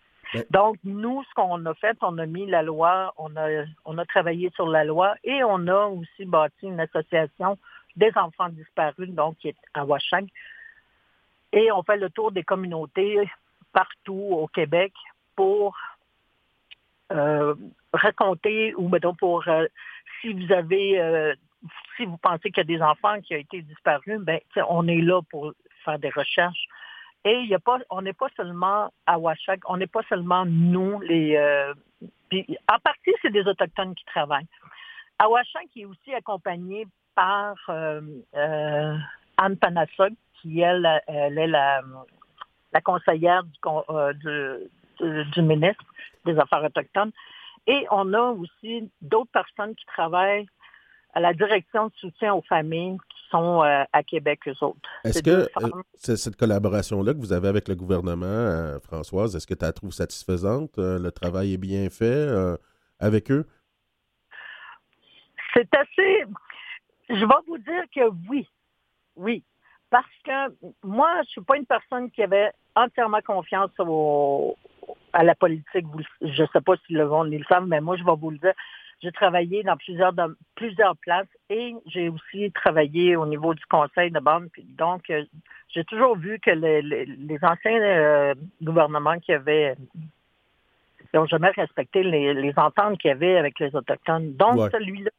Donc, nous, ce qu'on a fait, on a mis la loi, on a, on a travaillé sur la loi et on a aussi bâti une association des enfants disparus, donc qui est à Washak. Et on fait le tour des communautés partout au Québec pour euh, raconter ou mettons pour euh, si vous avez euh, si vous pensez qu'il y a des enfants qui ont été disparus, ben on est là pour faire des recherches. Et y a pas, on n'est pas seulement à Washak, on n'est pas seulement nous les. en partie, c'est des autochtones qui travaillent. À Washak, qui est aussi accompagné par euh, euh, Anne Panasok, qui elle, elle est la, conseillère euh, du ministre des Affaires autochtones. Et on a aussi d'autres personnes qui travaillent à la direction de soutien aux familles qui sont euh, à Québec, eux autres. Est-ce que euh, cette collaboration-là que vous avez avec le gouvernement, euh, Françoise, est-ce que tu la trouves satisfaisante? le travail est bien fait avec eux? C'est assez... Je vais vous dire que oui. Oui. Parce que moi, je ne suis pas une personne qui avait entièrement confiance à la politique. Je ne sais pas si le monde le savent, mais moi, je vais vous le dire. J'ai travaillé dans plusieurs, plusieurs places et j'ai aussi travaillé au niveau du conseil de bande. Donc, euh, j'ai toujours vu que les, anciens euh, gouvernements qui avaient n'ont jamais respecté les, ententes qu'il y avait avec les Autochtones. Donc, celui-là,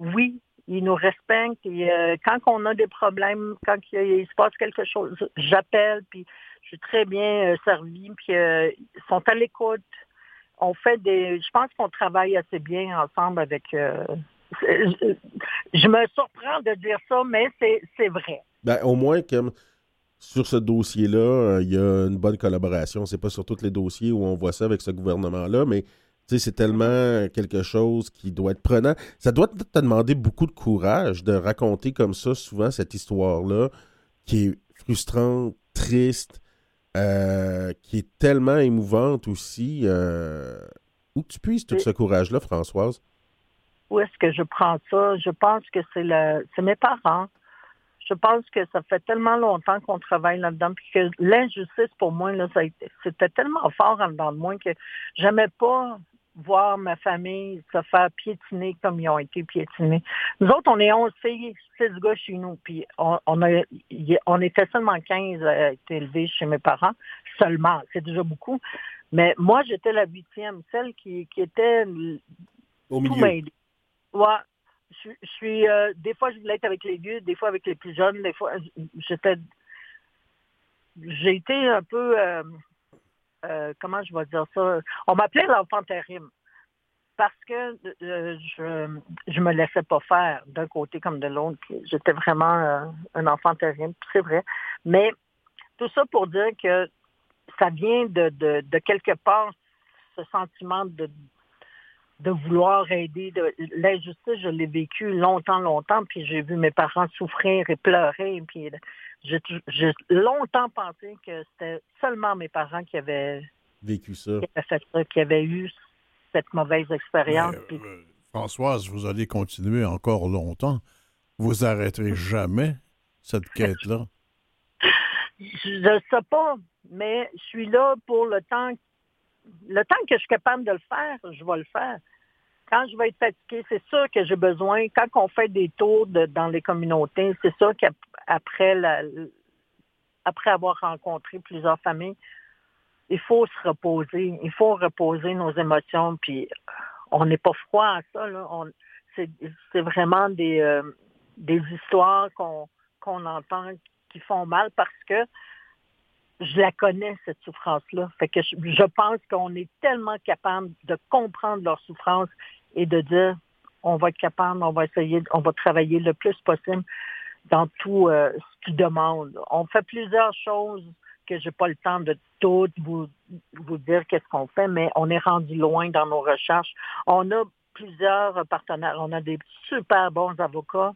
oui, il nous respecte. Et, euh, quand on a des problèmes, quand il, se passe quelque chose, j'appelle, puis je suis très bien servi, puis ils sont à l'écoute on fait des. Je pense qu'on travaille assez bien ensemble avec. Euh, je me surprends de dire ça, mais c'est vrai. Ben, au moins, comme sur ce dossier-là, euh, il y a une bonne collaboration. C'est pas sur tous les dossiers où on voit ça avec ce gouvernement-là, mais c'est tellement quelque chose qui doit être prenant. Ça doit te demander beaucoup de courage de raconter comme ça souvent cette histoire-là, qui est frustrante, triste, euh, qui est tellement émouvante aussi. Euh, où tu puisses tout ce courage-là, Françoise? Où est-ce que je prends ça? Je pense que c'est le c'est mes parents. Je pense que ça fait tellement longtemps qu'on travaille là-dedans, puis que l'injustice pour moi, là, c'était tellement fort en dedans de moi que j'aimais pas voir ma famille se faire piétiner comme ils ont été piétinés. Nous autres, on est 11 filles, 6 gars chez nous, puis on, a, on était seulement 15 à être élevés chez mes parents, seulement, c'est déjà beaucoup. Mais moi, j'étais la huitième, celle qui, qui était au milieu. Ouais. Je, suis, euh, des fois, je voulais être avec les vieux, des fois avec les plus jeunes, des fois, j'étais, j'ai été un peu, euh, euh, comment je vais dire ça, on m'appelait l'enfant terrible parce que euh, je je me laissais pas faire d'un côté comme de l'autre. J'étais vraiment euh, un enfant terrible, c'est vrai. Mais tout ça pour dire que ça vient de, de, quelque part ce sentiment de, de vouloir aider. De, l'injustice, je l'ai vécu longtemps, longtemps, puis j'ai vu mes parents souffrir et pleurer, puis j'ai longtemps pensé que c'était seulement mes parents qui avaient vécu ça, qui avaient, fait ça, qui avaient eu cette mauvaise expérience. Euh, Françoise, vous allez continuer encore longtemps. Vous arrêterez jamais cette quête-là. je ne sais pas, mais je suis là pour le temps. Le temps que je suis capable de le faire, je vais le faire. Quand je vais être fatiguée, c'est sûr que j'ai besoin. Quand on fait des tours dans les communautés, c'est sûr qu'après après avoir rencontré plusieurs familles, il faut se reposer. Il faut reposer nos émotions. Puis on n'est pas froid à ça. c'est, vraiment des, euh, des histoires qu'on, entend qui font mal parce que je la connais, cette souffrance-là. Fait que je, pense qu'on est tellement capable de comprendre leur souffrance et de dire on va être capable, on va essayer, on va travailler le plus possible dans tout euh, ce qu'ils demandent. On fait plusieurs choses que j'ai pas le temps de tout vous, vous dire qu'est-ce qu'on fait, mais on est rendu loin dans nos recherches. On a plusieurs partenaires. On a des super bons avocats.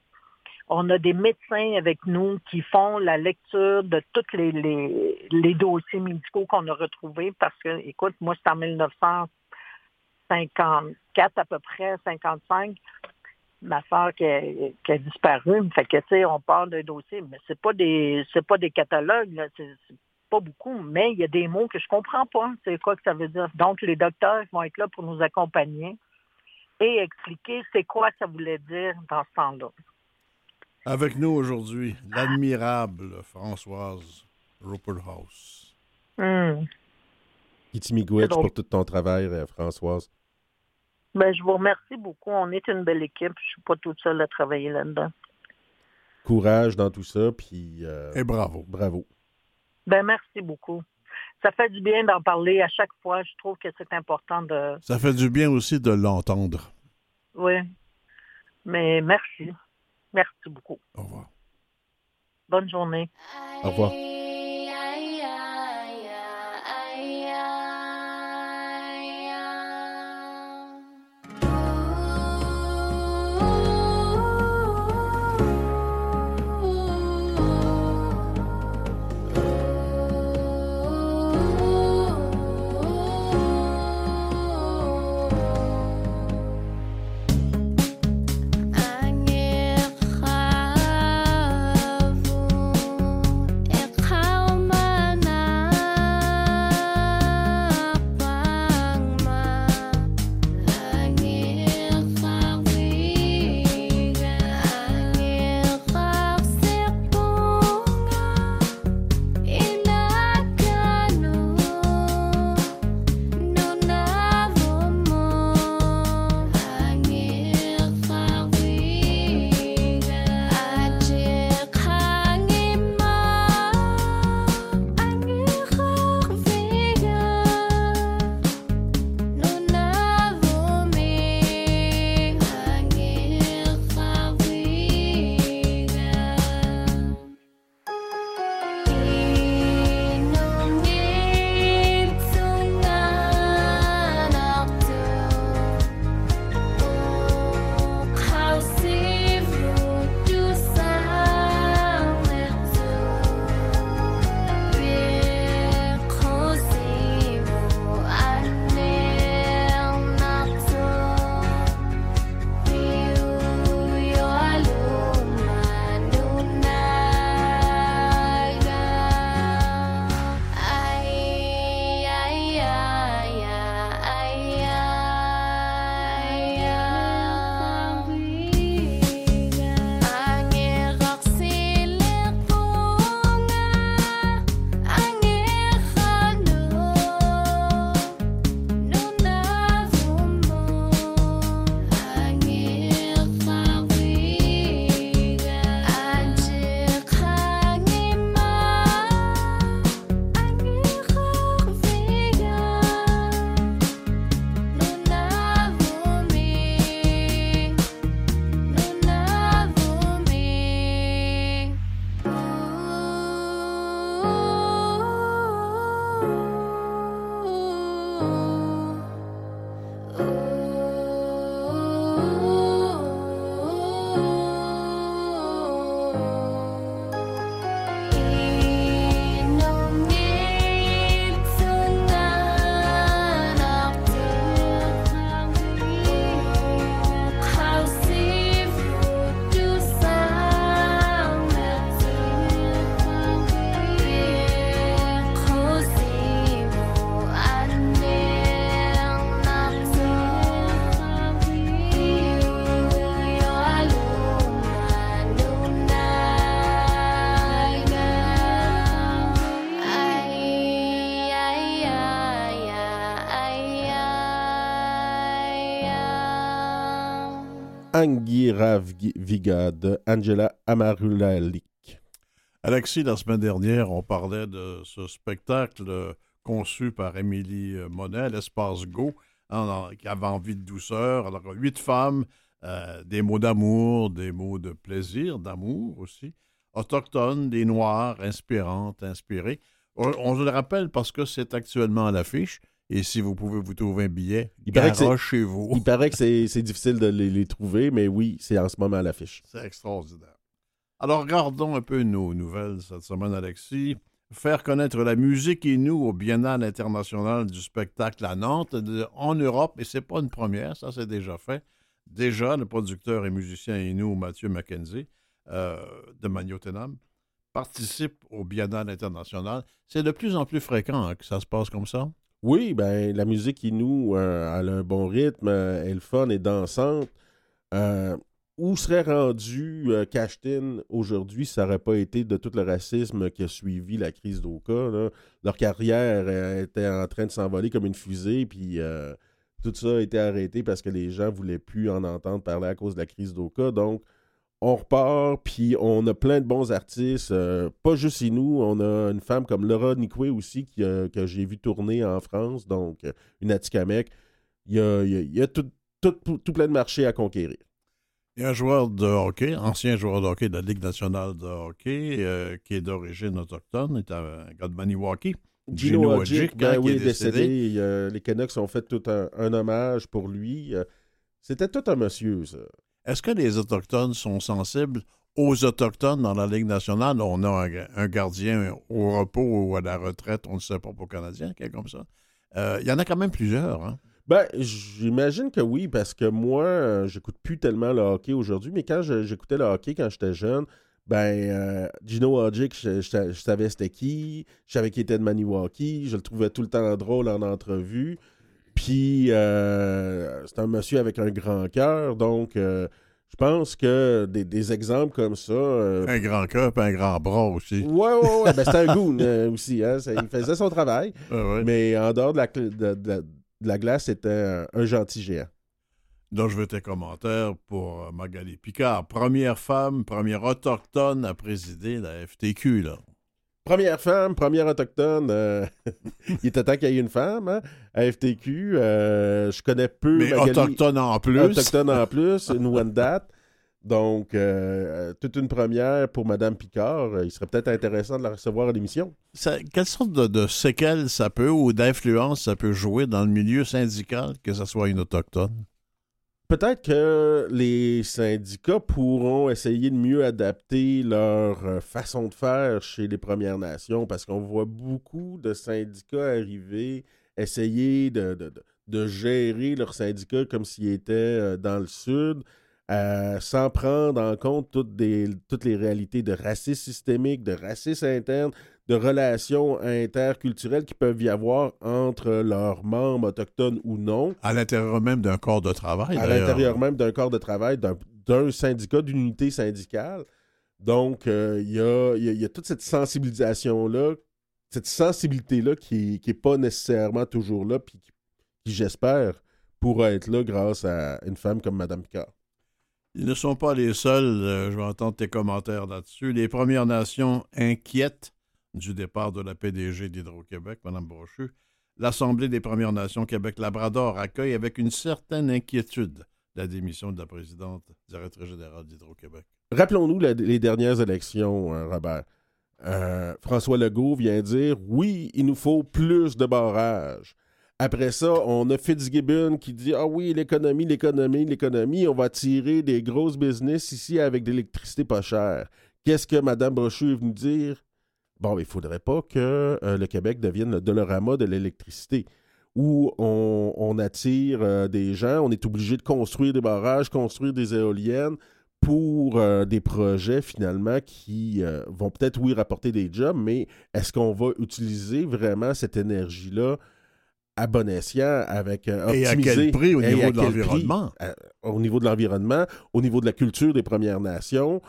On a des médecins avec nous qui font la lecture de tous les, les, dossiers médicaux qu'on a retrouvés parce que, écoute, moi, c'est en 1954 à peu près, 55 ma soeur qui a, qui a disparu. Fait que, tu sais, on parle d'un dossier, mais c'est pas des, c'est pas des catalogues, là. C'est, pas beaucoup, mais il y a des mots que je comprends pas. C'est quoi que ça veut dire. Donc, les docteurs vont être là pour nous accompagner et expliquer c'est quoi ça voulait dire dans ce temps-là. Avec nous aujourd'hui, l'admirable Françoise Rupert House. Hum. pour tout ton travail, euh, Françoise. Ben, je vous remercie beaucoup. On est une belle équipe. Je suis pas toute seule à travailler là-dedans. Courage dans tout ça, puis... Euh, et bravo. Bravo. Ben merci beaucoup. Ça fait du bien d'en parler à chaque fois. Je trouve que c'est important de. Ça fait du bien aussi de l'entendre. Oui. Mais merci. Merci beaucoup. Au revoir. Bonne journée. Au revoir. Angira de Angela Amarulalik. Alexis, la semaine dernière, on parlait de ce spectacle conçu par Émilie Monet, l'espace Go, qui avait envie de douceur. Alors, huit femmes, euh, des mots d'amour, des mots de plaisir, d'amour aussi, autochtones, des noirs, inspirantes, inspirées. On, on le rappelle parce que c'est actuellement à l'affiche. Et si vous pouvez vous trouver un billet, il chez vous. Il paraît que c'est difficile de les, trouver, mais oui, c'est en ce moment à l'affiche. C'est extraordinaire. Alors, regardons un peu nos nouvelles cette semaine, Alexis. Faire connaître la musique nous au Biennale international du spectacle à Nantes, en Europe, et c'est pas une première, ça c'est déjà fait. Déjà, le producteur et musicien nous, Mathieu Mackenzie, euh, de Magnotenam, participe au Biennale international. C'est de plus en plus fréquent hein, que ça se passe comme ça? Oui, ben la musique Inou, euh, elle a un bon rythme, euh, elle est fun et dansante. Euh, où serait rendu euh, Cashtin aujourd'hui ça n'aurait pas été de tout le racisme qui a suivi la crise d'Oka? Leur carrière était en train de s'envoler comme une fusée, puis tout ça a été arrêté parce que les gens voulaient plus en entendre parler à cause de la crise d'Oka. Donc, on repart, puis on a plein de bons artistes, euh, pas juste nous, on a une femme comme Laura Nikwe aussi que j'ai vu tourner en France, donc euh, une Atikamek. Il y a, il y a, tout, tout, plein de marchés à conquérir. Il y a un joueur de hockey, ancien joueur de hockey de la Ligue nationale de hockey, euh, qui est d'origine autochtone, est un gars de Maniwaki. Gino Odjick, ben hein, oui, est décédé. les Canucks ont fait tout un, un hommage pour lui. C'était tout un monsieur, ça. Est-ce que les Autochtones sont sensibles aux Autochtones dans la Ligue nationale? On a un, gardien au repos ou à la retraite, on ne sait pas pour Canadiens, quelque comme ça. Euh, il y en a quand même plusieurs. Hein? Ben, j'imagine que oui, parce que moi, euh, j'écoute plus tellement le hockey aujourd'hui, mais quand j'écoutais le hockey quand j'étais jeune, ben, euh, Gino Hodgick, je, savais c'était qui, je savais qu'il était de Maniwaki, je le trouvais tout le temps drôle en entrevue. Puis, euh, c'est un monsieur avec un grand cœur, donc euh, je pense que des, exemples comme ça. Euh, un grand cœur un grand bras aussi. Ouais, ouais, ouais. ben, c'est un goon aussi. Hein, il faisait son travail. Mais en dehors de la, de, la glace, c'était un, gentil géant. Donc, je veux tes commentaires pour Magali Picard. Première femme, première autochtone à présider la FTQ, là première femme, première autochtone. Euh, il était temps qu'il y ait une femme hein, à FTQ. Euh, je connais peu. Mais autochtone en plus. Autochtone en plus, une one date. Donc, euh, toute une première pour Mme Picard. Il serait peut-être intéressant de la recevoir à l'émission. Quelle sorte de, de séquelles ça peut ou d'influence ça peut jouer dans le milieu syndical que ce soit une autochtone? Peut-être que les syndicats pourront essayer de mieux adapter leur euh, façon de faire chez les Premières Nations parce qu'on voit beaucoup de syndicats arriver, essayer de, gérer leurs syndicats comme s'ils étaient euh, dans le Sud. Euh, sans prendre en compte toutes, toutes les réalités de racisme systémique, de racisme interne, de relations interculturelles qui peuvent y avoir entre leurs membres autochtones ou non. À l'intérieur même d'un corps de travail. À l'intérieur même d'un corps de travail, d'un syndicat, d'une unité syndicale. Donc, euh, il y, a, toute cette sensibilisation-là, cette sensibilité-là qui n'est pas nécessairement toujours là, puis qui, j'espère, pourra être là grâce à une femme comme Mme Picard. Ils ne sont pas les seuls, euh, je vais entendre tes commentaires là-dessus. Les Premières Nations inquiètent du départ de la PDG d'Hydro-Québec, Mme Brochu, l'Assemblée des Premières Nations Québec-Labrador accueille avec une certaine inquiétude la démission de la présidente directrice générale d'Hydro-Québec. Rappelons-nous les dernières élections, euh, Robert. Euh, François Legault vient dire oui, il nous faut plus de barrages. Après ça, on a Fitzgibbon qui dit Ah oui, l'économie, l'économie, l'économie, on va tirer des grosses business ici avec de l'électricité pas chère. Qu'est-ce que Mme Brochu est venue dire? Bon, il ne faudrait pas que euh, le Québec devienne le Dolorama de l'électricité, où on, attire euh, des gens, on est obligé de construire des barrages, construire des éoliennes pour euh, des projets finalement qui vont peut-être, oui, rapporter des jobs, mais est-ce qu'on va utiliser vraiment cette énergie-là à bon escient avec Et à quel prix au niveau de l'environnement? au niveau de l'environnement, au niveau de la culture des Premières Nations.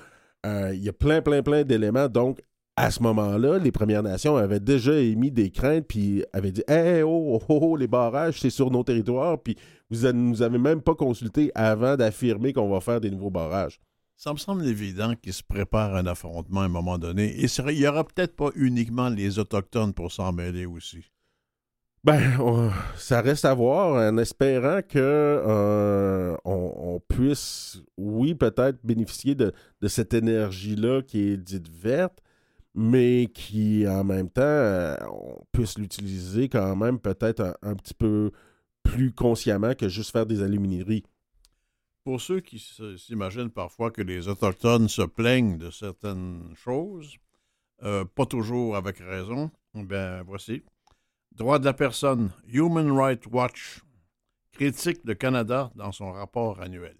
Il y a plein, plein, plein d'éléments. Donc, à ce moment-là, les Premières Nations avaient déjà émis des craintes, puis avaient dit Hey, oh, oh, oh, les barrages, c'est sur nos territoires, puis vous ne nous avez même pas consulté avant d'affirmer qu'on va faire des nouveaux barrages. Ça me semble évident qu'il se prépare un affrontement à un moment donné. Et il n'y aura peut-être pas uniquement les Autochtones pour s'en mêler aussi. Ben, ça reste à voir, en espérant que euh, on, puisse, oui, peut-être bénéficier de, cette énergie-là qui est dite verte, mais qui, en même temps, euh, on puisse l'utiliser quand même peut-être un, petit peu plus consciemment que juste faire des alumineries. Pour ceux qui s'imaginent parfois que les Autochtones se plaignent de certaines choses, euh, pas toujours avec raison, ben voici. Droits de la personne, Human Rights Watch critique le Canada dans son rapport annuel.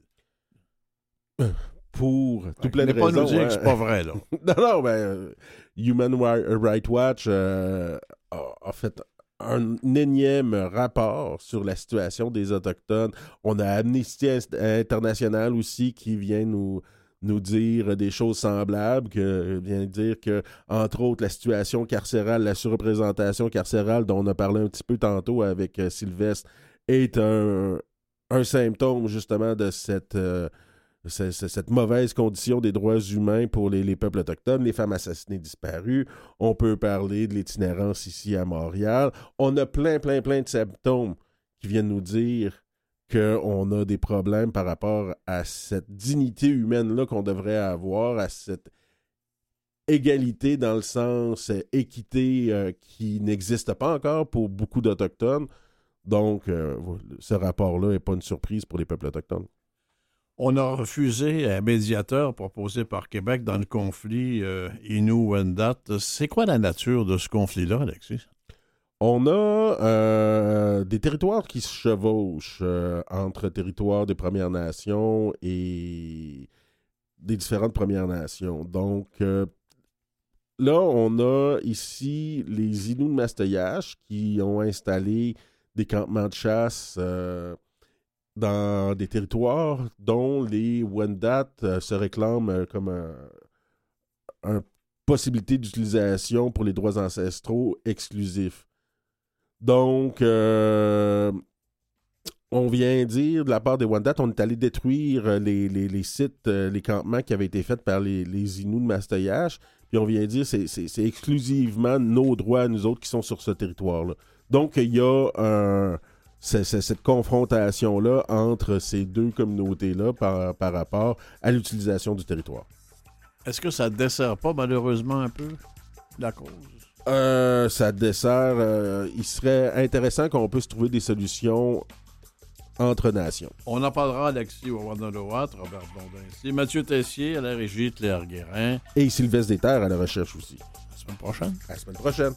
Pour tout plein de raisons. pas nous dire que c'est pas vrai, là. non, non, ben, euh, Human Rights Watch euh, a, fait un énième rapport sur la situation des Autochtones. On a Amnesty International aussi qui vient nous, nous dire des choses semblables, que vient dire que, entre autres, la situation carcérale, la surreprésentation carcérale dont on a parlé un petit peu tantôt avec euh, Sylvestre, est un, symptôme justement de cette, euh, cette, mauvaise condition des droits humains pour les, peuples autochtones, les femmes assassinées disparues. On peut parler de l'itinérance ici à Montréal. On a plein, plein, plein de symptômes qui viennent nous dire qu'on a des problèmes par rapport à cette dignité humaine-là qu'on devrait avoir, à cette égalité dans le sens euh, équité euh, qui n'existe pas encore pour beaucoup d'Autochtones. Donc, euh, ce rapport-là n'est pas une surprise pour les peuples autochtones. On a refusé un médiateur proposé par Québec dans le conflit Innu-Wendat. C'est quoi la nature de ce conflit-là, Alexis? On a euh, des territoires qui se chevauchent euh, entre territoires des Premières Nations et des différentes Premières Nations. Donc, euh, là, on a ici les Inuits de Mastoyache qui ont installé des campements de chasse dans des territoires dont les Wendat se réclament comme une possibilité d'utilisation pour les droits ancestraux exclusifs. Donc, euh, on vient dire de la part des Wendat, on est allé détruire euh, les, sites, euh, les campements qui avaient été faits par les, les Inuits de Mastoyache. Puis on vient dire c'est c'est exclusivement nos droits, nous autres, qui sont sur ce territoire-là. Donc, il y a un, cette confrontation-là entre ces deux communautés-là par, par rapport à l'utilisation du territoire. Est-ce que ça ne dessert pas malheureusement un peu la cause? Euh, ça dessert. Euh, il serait intéressant qu'on puisse trouver des solutions entre nations. On en parlera à Alexis Wawanaloat, Robert Blondin Mathieu Tessier à la régie, Claire Guérin. Et Sylvestre Déterre à la recherche aussi. À la semaine prochaine. À la semaine prochaine.